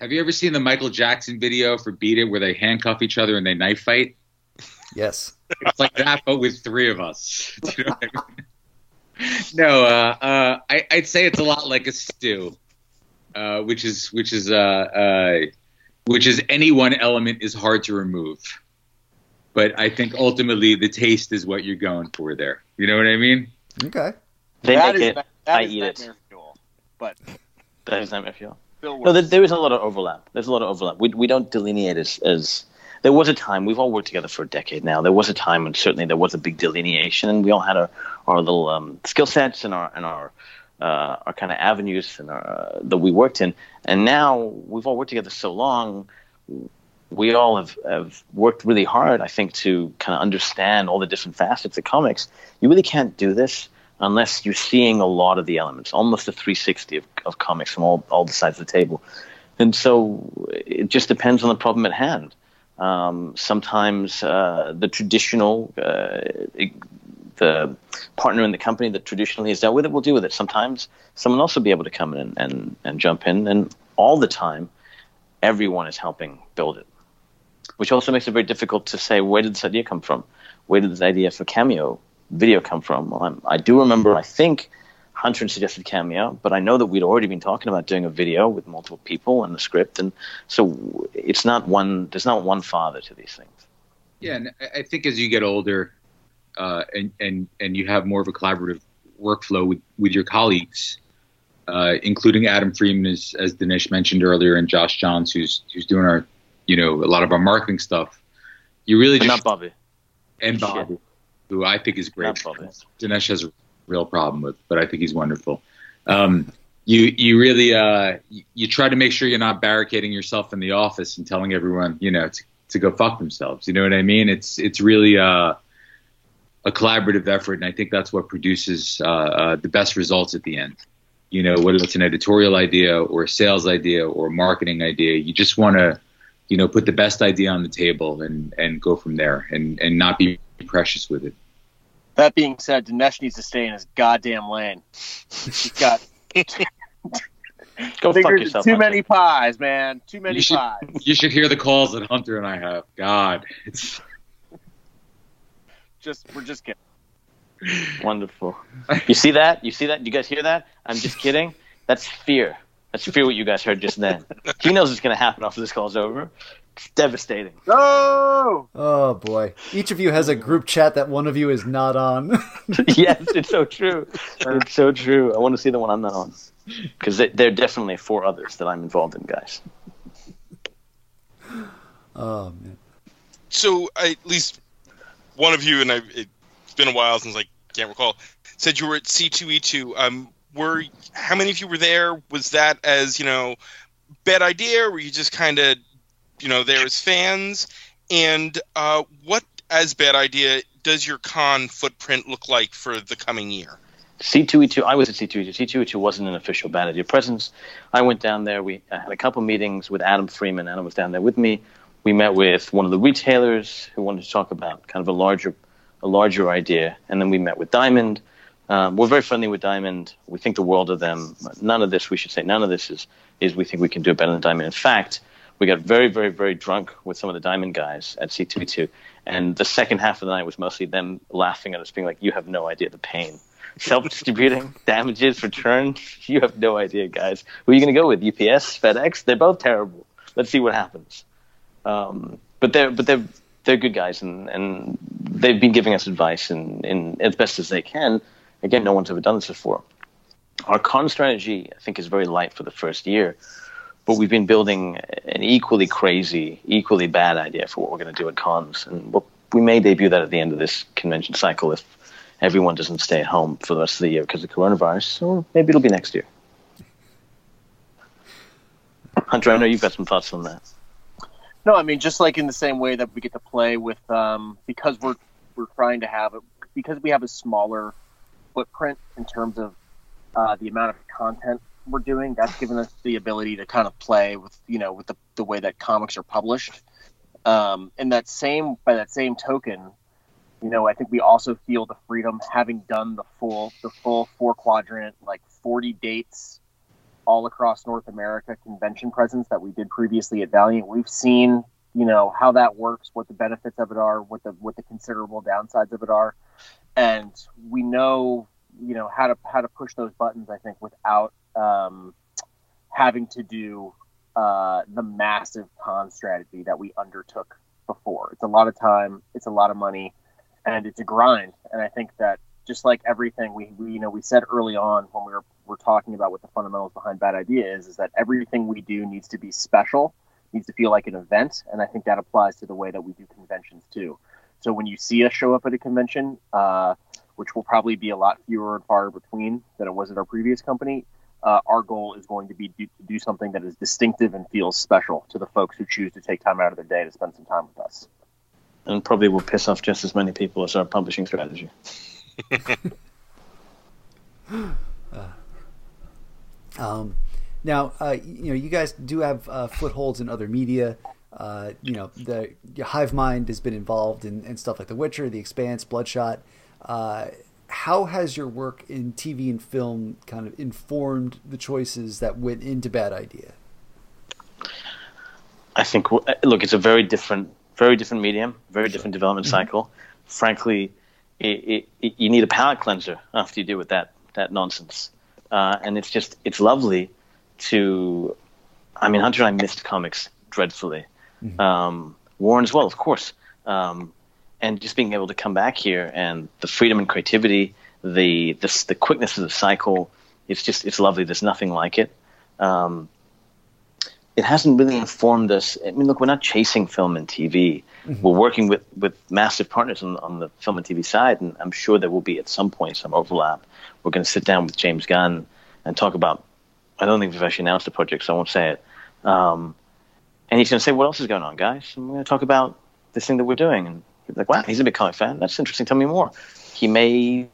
Have you ever seen the Michael Jackson video for Beat It where they handcuff each other and they knife fight? Yes. It's like that, but with three of us. Do you know what I mean? No, uh, uh, I, I'd say it's a lot like a stew. uh, which is which is uh, uh, which is any one element is hard to remove. But I think ultimately the taste is what you're going for there. You know what I mean? Okay. They That make is it. I is eat it. fuel, but That is nightmare fuel. No, there, there is a lot of overlap. There's a lot of overlap. We, we don't delineate as, as there was a time. We've all worked together for a decade now. There was a time and certainly there was a big delineation, and we all had our, our little um, skill sets and our and our uh, our kind of avenues and our, uh, that we worked in. And now we've all worked together so long. We all have, have worked really hard, I think, to kind of understand all the different facets of comics. You really can't do this unless you're seeing a lot of the elements, almost a 360 of, of comics from all, all the sides of the table. And so it just depends on the problem at hand. Um, sometimes uh, the traditional, uh, it- the partner in the company that traditionally has dealt with it will deal with it. Sometimes someone else will be able to come in and, and, and jump in. And all the time, everyone is helping build it, which also makes it very difficult to say, where did this idea come from? Where did this idea for Cameo video come from? Well, I'm, I do remember, I think Hunter suggested Cameo, but I know that we'd already been talking about doing a video with multiple people and the script. And so it's not one, there's not one father to these things. Yeah, and I- think as you get older, uh, and and and you have more of a collaborative workflow with with your colleagues, uh, including Adam Freeman, as as Dinesh mentioned earlier, and Josh Johns, who's who's doing our, you know, a lot of our marketing stuff. You really just not Bobby. and shit. Who I think is great. Dinesh has a real problem with, but I think he's wonderful. Um, you you really uh, you, you try to make sure you're not barricading yourself in the office and telling everyone you know to, to go fuck themselves. You know what I mean? It's it's really uh, a collaborative effort, and I think that's what produces uh, uh, the best results at the end. You know, whether it's an editorial idea or a sales idea or a marketing idea, you just want to you know put the best idea on the table and and go from there and and not be precious with it. That being said, Dinesh needs to stay in his goddamn lane. He's got Go fuck yourself. too Hunter. many pies, man. Too many You should- pies. You should hear the calls that Hunter and I have. God, it's Just we're just kidding. Wonderful. You see that? You see that? You guys hear that? I'm just kidding. That's fear. That's fear what you guys heard just then. He knows it's going to happen after this call's over. It's devastating. No. Oh boy. Each of you has a group chat that one of you is not on. yes, it's so true. It's so true. I want to see the one I'm not on. Because there are definitely four others that I'm involved in, guys. oh man. So I, at least one of you, and I, it's been a while since I can't recall, said you were at C2E2. Um, were how many of you were there? Was that as you know, bad idea? Or were you just kind of, you know, there as fans? And uh, what as bad idea does your con footprint look like for the coming year? C2E2, I was at C2E2. C2E2 wasn't an official bad idea presence. I went down there. We I had a couple meetings with Adam Freeman. Adam was down there with me. We met with one of the retailers who wanted to talk about kind of a larger, a larger idea, and then we met with Diamond. Um, we're very friendly with Diamond. We think the world of them. None of this, we should say, none of this is is we think we can do it better than Diamond. In fact, we got very, very, very drunk with some of the Diamond guys at C2E2, and the second half of the night was mostly them laughing at us, being like, "You have no idea the pain." self-distributing damages returns you have no idea guys. Who are you going to go with? Ups fedex? They're both terrible. Let's see what happens. Um, but they're but they're they're good guys and, and they've been giving us advice and in as best as they can. Again no one's ever done this before. Our con strategy i think is very light for the first year but we've been building an equally crazy equally bad idea for what we're going to do at cons and we'll, we may debut that at the end of this convention cycle if everyone doesn't stay at home for the rest of the year because of coronavirus. So maybe it'll be next year. Hunter, I know you've got some thoughts on that. No, I mean just like in the same way that we get to play with um, because we're we're trying to have it because we have a smaller footprint in terms of uh, the amount of content we're doing. That's given us the ability to kind of play with you know with the the way that comics are published. Um, and that same by that same token, you know, I think we also feel the freedom having done the full the full four quadrant like 40 dates all across North America convention presence that we did previously at Valiant. We've seen, you know, how that works, what the benefits of it are, what the what the considerable downsides of it are, and we know, you know, how to how to push those buttons. I think without um, having to do uh, the massive con strategy that we undertook before. It's a lot of time, it's a lot of money, and it's a grind. And I think that just like everything we, we you know we said early on when we were we're talking about what the fundamentals behind bad idea is is that everything we do needs to be special needs to feel like an event and i think that applies to the way that we do conventions too so when you see us show up at a convention uh, which will probably be a lot fewer and far between than it was at our previous company uh, our goal is going to be do, to do something that is distinctive and feels special to the folks who choose to take time out of their day to spend some time with us and probably will piss off just as many people as our publishing strategy um, now, uh, you know, you guys do have uh, footholds in other media. Uh, you know, the Hive Mind has been involved in, in, stuff like The Witcher, The Expanse, Bloodshot. Uh, how has your work in TV and film kind of informed the choices that went into Bad Idea? I think, look, it's a very different, very different medium, very different development mm-hmm. cycle. Frankly, it, it, you need a palate cleanser after you deal with that that nonsense. Uh, and it's just it's lovely to. I mean, Hunter and I missed comics dreadfully. Mm-hmm. Um, Warren as well, of course. Um, and just being able to come back here and the freedom and creativity, the the, the quickness of the cycle, it's just it's lovely. There's nothing like it. Um, it hasn't really informed us. I mean, look, we're not chasing film and TV. Mm-hmm. We're working with, with massive partners on, on the film and TV side, and I'm sure there will be at some point some overlap. We're going to sit down with James Gunn and talk about. I don't think we've actually announced the project, so I won't say it. Um, and he's going to say, "What else is going on, guys?" And we're going to talk about this thing that we're doing. And like, "Wow, he's a big comic fan. That's interesting. Tell me more." He may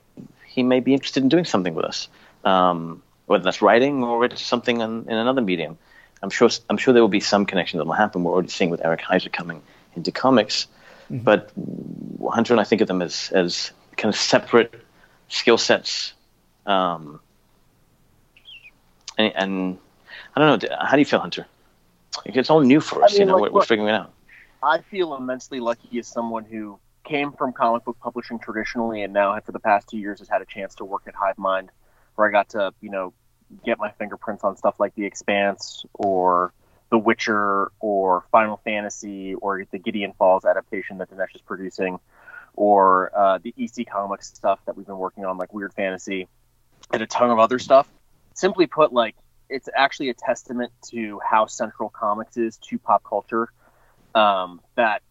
he may be interested in doing something with us, um, whether that's writing or it's something in, in another medium. I'm sure I'm sure there will be some connection that will happen. We're already seeing with Eric Heisserer coming into comics, mm-hmm. but Hunter and I think of them as as kind of separate skill sets. Um, and, and, I don't know. How do you feel, Hunter? It's all new for us. I mean, you know, like, we're, we're figuring it out. I feel immensely lucky as someone who came from comic book publishing traditionally, and now for the past two years has had a chance to work at Hive Mind, where I got to you know get my fingerprints on stuff like The Expanse or The Witcher or Final Fantasy or the Gideon Falls adaptation that Dinesh is producing or uh, the EC Comics stuff that we've been working on, like Weird Fantasy and a ton of other stuff. Simply put, like it's actually a testament to how central comics is to pop culture. Um, that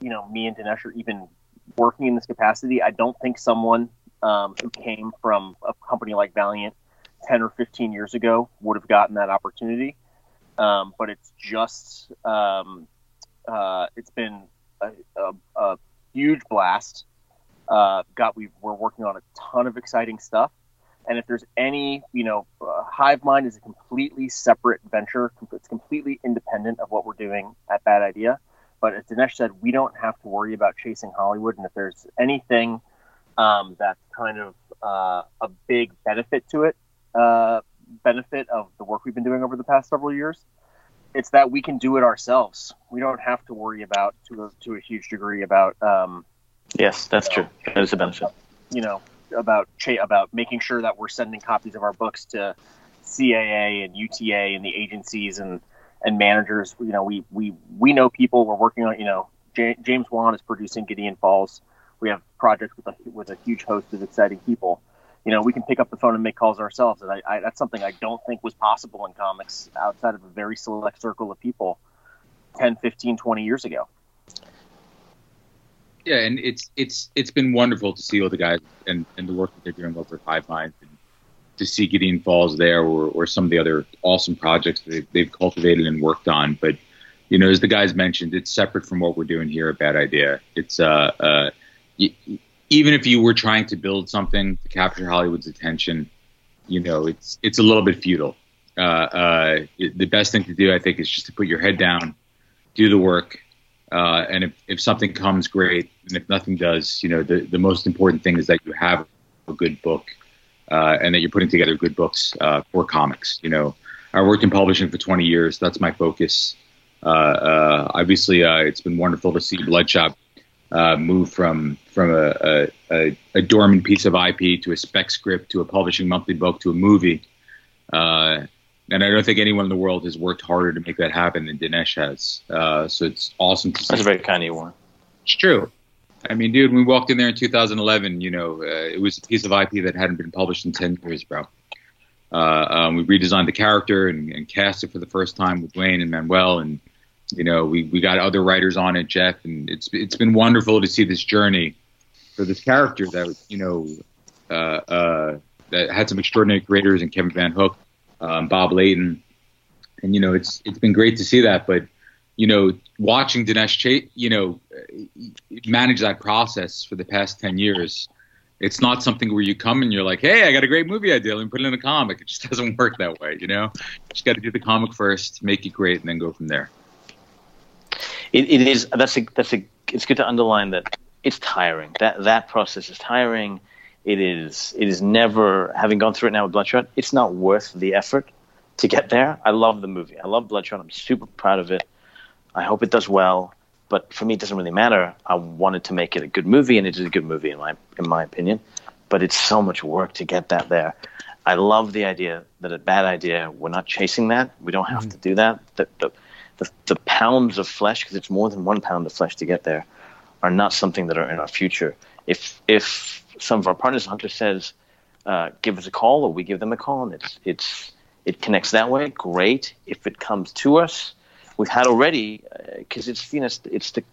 you know, me and Dinesh are even working in this capacity. I don't think someone um, who came from a company like Valiant 10 or 15 years ago would have gotten that opportunity. Um, but it's just, um, uh, it's been a, a, a huge blast. Uh, got we we're working on a ton of exciting stuff, and if there's any, you know, uh, Hive Mind is a completely separate venture. It's completely independent of what we're doing at Bad Idea. But as Dinesh said, we don't have to worry about chasing Hollywood, and if there's anything um, that's kind of uh, a big benefit to it, uh, benefit of the work we've been doing over the past several years. It's that we can do it ourselves. We don't have to worry about to a, to a huge degree about. Um, yes, that's true. That is a benefit. You know about cha- about making sure that we're sending copies of our books to CAA and UTA and the agencies and and managers. You know, we we we know people. We're working on. You know, J- James Wan is producing Gideon Falls. We have projects with a with a huge host of exciting people you know, we can pick up the phone and make calls ourselves. And I, I, that's something I don't think was possible in comics outside of a very select circle of people 10, 15, 20 years ago. Yeah, and it's it's it's been wonderful to see all the guys and, and the work that they're doing over Hive Mind and to see Gideon Falls there or, or some of the other awesome projects that they've, they've cultivated and worked on. But you know, as the guys mentioned, it's separate from what we're doing here A Bad Idea. It's uh, uh, even if you were trying to build something to capture Hollywood's attention, you know, it's it's a little bit futile. Uh, uh, it, the best thing to do, I think, is just to put your head down, do the work, uh, and if, if something comes, great. And if nothing does, you know, the, the most important thing is that you have a good book uh, and that you're putting together good books uh, for comics. You know, I worked in publishing for 20 years. That's my focus. Uh, obviously, it's been wonderful to see Bloodshot uh, move from from a, a, a, dormant piece of IP to a spec script to a publishing monthly book to a movie. And I don't think anyone in the world has worked harder to make that happen than Dinesh has. Uh, so it's awesome to see. That's a very kind of you, Warren. It's true. I mean, dude, when we walked in there in 2011, you know, uh, it was a piece of IP that hadn't been published in 10 years, bro. Uh, um, we redesigned the character and, and, cast it for the first time with Dwayne and Manuel, and you know, we, we got other writers on it, Jeff, and it's it's been wonderful to see this journey for this character that you know uh, uh, that had some extraordinary creators and Kevin VanHook, um, Bob Layton, and you know, it's it's been great to see that, but you know, watching Dinesh, Ch- you know, manage that process for the past 10 years, it's not something where you come and you're like, hey, I got a great movie idea, and put it in a comic. It just doesn't work that way, you know? You just got to do the comic first, make it great, and then go from there. It, it is, that's a, that's a, it's good to underline that it's tiring. That, that process is tiring. It is, it is never, having gone through it now with Bloodshot, it's not worth the effort to get there. I love the movie. I love Bloodshot. I'm super proud of it. I hope it does well. But for me, it doesn't really matter. I wanted to make it a good movie, and it is a good movie in my in my opinion. But it's so much work to get that there. I love the idea that a bad idea. We're not chasing that. We don't have mm-hmm. to do that. The, the, the, the pounds of flesh, because it's more than one pound of flesh to get there, are not something that are in our future. If if some of our partners, Hunter says, uh, give us a call, or we give them a call, and it's it's it connects that way. Great. If it comes to us, we've had already because uh, it's you know it's, it's the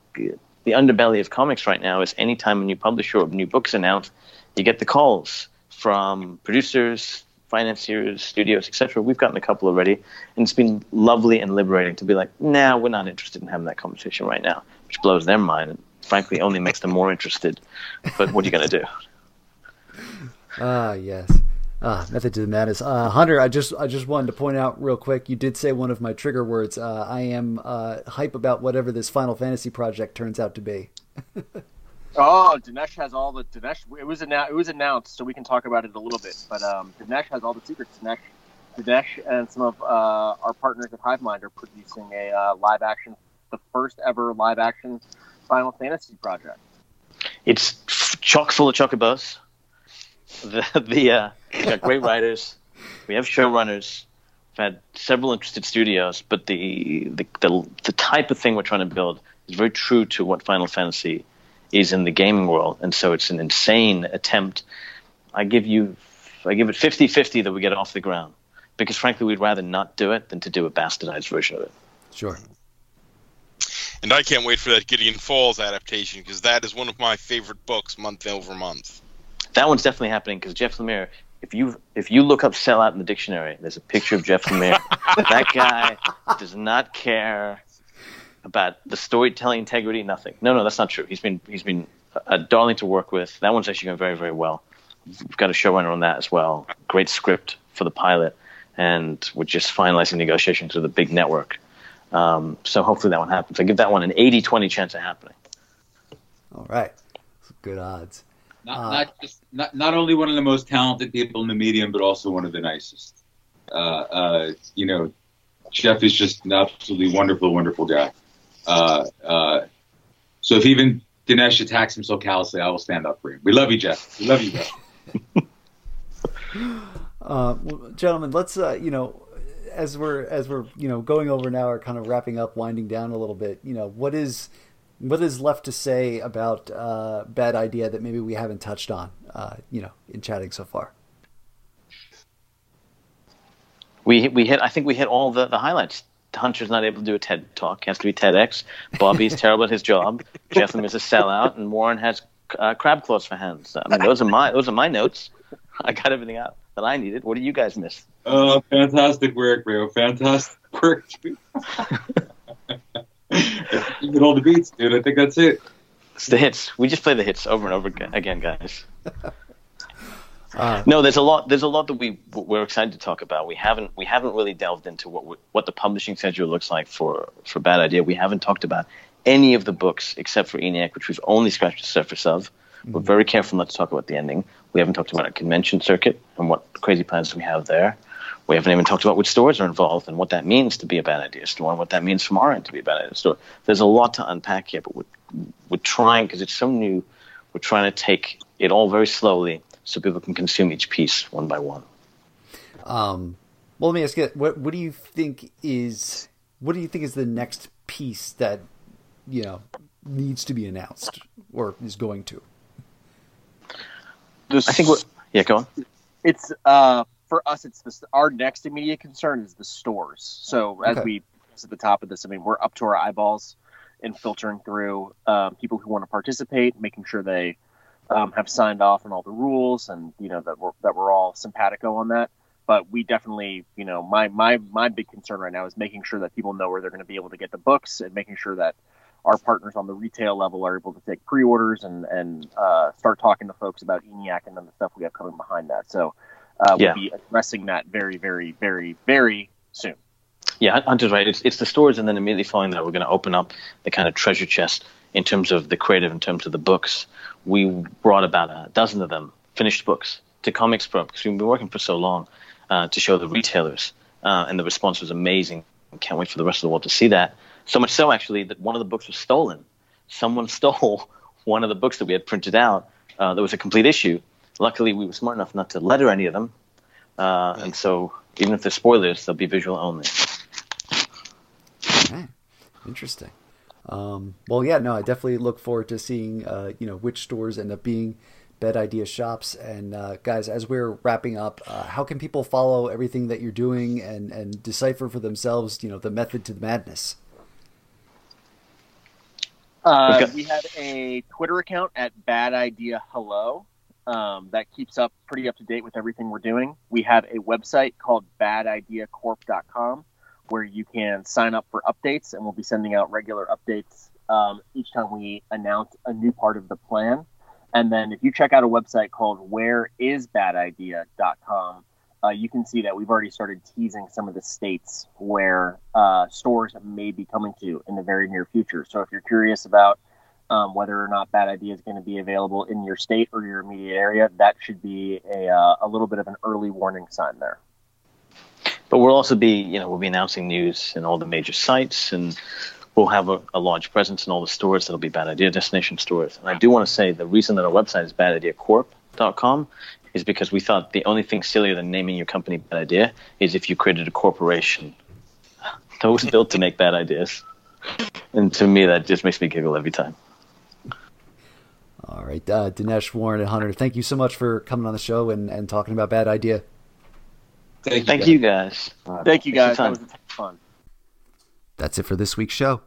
the underbelly of comics right now is anytime a new publisher or new book's announced, you get the calls from producers, financiers, studios, etc. We've gotten a couple already, and it's been lovely and liberating to be like, nah, we're not interested in having that conversation right now, which blows their mind and frankly only makes them more interested. But what are you going to do? Ah, yes. Ah, method to the madness. Uh, Hunter, I just I just wanted to point out real quick. You did say one of my trigger words. Uh, I am uh, hype about whatever this Final Fantasy project turns out to be. oh, Dinesh has all the Dinesh. It was announced. It was announced, so we can talk about it a little bit. But um, Dinesh has all the secrets. Dinesh, Dinesh, and some of uh, our partners at Hivemind are producing a uh, live action, the first ever live action Final Fantasy project. It's chock full of chocobos the the uh, we got great writers. We have showrunners. We've had several interested studios, but the, the the the type of thing we're trying to build is very true to what Final Fantasy is in the gaming world, and so it's an insane attempt. I give you, I give it 50-50 that we get off the ground, because frankly, we'd rather not do it than to do a bastardized version of it. Sure. And I can't wait for that Gideon Falls adaptation because that is one of my favorite books month over month that one's definitely happening because Jeff Lemire. If you if you look up sellout in the dictionary, there's a picture of Jeff Lemire. that guy does not care about the storytelling integrity. Nothing. No, no, that's not true. He's been he's been a darling to work with. That one's actually going very very well. We've got a showrunner on that as well. Great script for the pilot, and we're just finalizing negotiations with a big network. Um, so hopefully that one happens. I give that one an 80-20 chance of happening. All right, good odds. Not, uh, not just not, not only one of the most talented people in the medium, but also one of the nicest. Uh, uh, you know, Jeff is just an absolutely wonderful, wonderful guy. Uh, uh, so if even Dinesh attacks him so callously, I will stand up for him. We love you, Jeff. We love you, Jeff. Uh, well, gentlemen, let's you know as we're as we're you know going over now or kind of wrapping up, winding down a little bit. You know, what is what is left to say about uh, bad idea that maybe we haven't touched on, uh, you know, in chatting so far? We we hit. I think we hit all the, the highlights. Hunter's not able to do a TED talk; has to be TEDx. Bobby's terrible at his job. Jeff is a sellout, and Warren has uh, crab claws for hands. I mean, those are my those are my notes. I got everything out that I needed. What do you guys miss? Oh, fantastic work, Rio! Fantastic work. you get all the beats, dude. I think that's it. It's the hits. We just play the hits over and over again, guys. Uh, no, there's a lot. There's a lot that we we're excited to talk about. We haven't we haven't really delved into what what the publishing schedule looks like for for Bad Idea. We haven't talked about any of the books except for ENIAC, which we've only scratched the surface of. Mm-hmm. We're very careful not to talk about the ending. We haven't talked about a convention circuit and what crazy plans we have there. We haven't even talked about which stores are involved and what that means to be a bad idea store and what that means from our end to be a bad idea store. There's a lot to unpack here, but we're, we're trying, because it's so new, we're trying to take it all very slowly so people can consume each piece one by one. Um, Well, let me ask you, what what do you think is what do you think is the next piece that you know needs to be announced or is going to? I think what. Yeah, go on. It's uh for us. It's this. Our next immediate concern is the stores. So as Okay. we at the top of this, I mean, we're up to our eyeballs in filtering through um, people who want to participate, making sure they um, have signed off on all the rules, and you know that we're that we're all simpatico on that. But we definitely, you know, my my my big concern right now is making sure that people know where they're going to be able to get the books, and making sure that our partners on the retail level are able to take pre-orders and and uh, start talking to folks about ENIAC and then the stuff we have coming behind that. So uh, Yeah. we'll be addressing that very, very, very, very soon. Yeah, Hunter's right. It's, it's the stores, and then immediately following that, we're going to open up the kind of treasure chest in terms of the creative, in terms of the books. We brought about a dozen of them, finished books, to Comics Pro because we've been working for so long uh, to show the retailers, uh, and the response was amazing. Can't wait for the rest of the world to see that. So much so, actually, that one of the books was stolen. Someone stole one of the books that we had printed out. Uh, that was a complete issue. Luckily, we were smart enough not to letter any of them, uh, and so even if they're spoilers, they'll be visual only. Okay. Interesting. Um, well, yeah, no, I definitely look forward to seeing, uh, you know, which stores end up being Bad Idea shops. And uh, guys, as we're wrapping up, uh, how can people follow everything that you're doing and and decipher for themselves, you know, the method to the madness? Uh, Okay. We have a Twitter account at Bad Idea Hello um, that keeps up pretty up to date with everything we're doing. We have a website called BadIdeaCorp.com where you can sign up for updates, and we'll be sending out regular updates um, each time we announce a new part of the plan. And then if you check out a website called whereisbadidea.com, uh, you can see that we've already started teasing some of the states where uh, stores may be coming to in the very near future. So if you're curious about um, whether or not Bad Idea is going to be available in your state or your immediate area, that should be a, uh, a little bit of an early warning sign there. But we'll also be, you know, we'll be announcing news in all the major sites, and we'll have a, a large presence in all the stores that'll be Bad Idea destination stores. And I do want to say the reason that our website is badideacorp.com is because we thought the only thing sillier than naming your company Bad Idea is if you created a corporation that was built to make bad ideas. And to me, that just makes me giggle every time. All right, uh, Dinesh, Warren, and Hunter, thank you so much for coming on the show and, and talking about Bad Idea. Thank, Thank guys. you, guys. Thank you guys. That was time. a ton of fun. That's it for this week's show.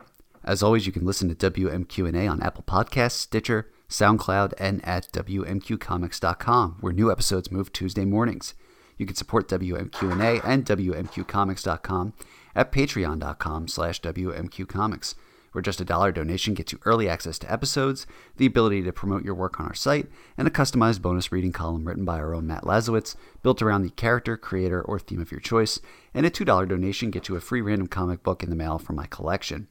As always, you can listen to WMQ&A on Apple Podcasts, Stitcher, SoundCloud, and at WMQComics.com, where new episodes move Tuesday mornings. You can support WMQ&A and WMQComics.com at patreon.com slash WMQComics, where just a dollar donation gets you early access to episodes, the ability to promote your work on our site, and a customized bonus reading column written by our own Matt Lazorwitz, built around the character, creator, or theme of your choice, and a $2 donation gets you a free random comic book in the mail from my collection.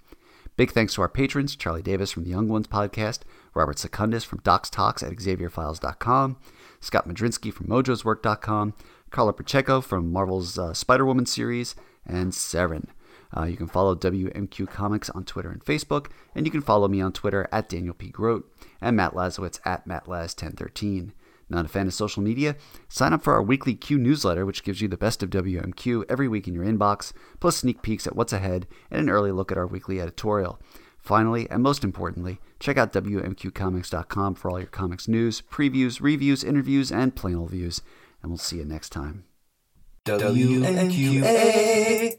Big thanks to our patrons, Charlie Davis from the Young Ones podcast, Robert Secundus from Docs Talks at XavierFiles.com, Scott Madrinsky from Mojo'sWork.com, Carla Pacheco from Marvel's uh, Spider Woman series, and Seren. Uh, you can follow WMQ Comics on Twitter and Facebook, and you can follow me on Twitter at Daniel P. Grote and Matt Lazorwitz at MattLaz1013. Not a fan of social media? Sign up for our weekly Q newsletter, which gives you the best of WMQ every week in your inbox, plus sneak peeks at what's ahead and an early look at our weekly editorial. Finally, and most importantly, check out WMQComics.com for all your comics news, previews, reviews, interviews, and plain old views. And we'll see you next time. WMQA.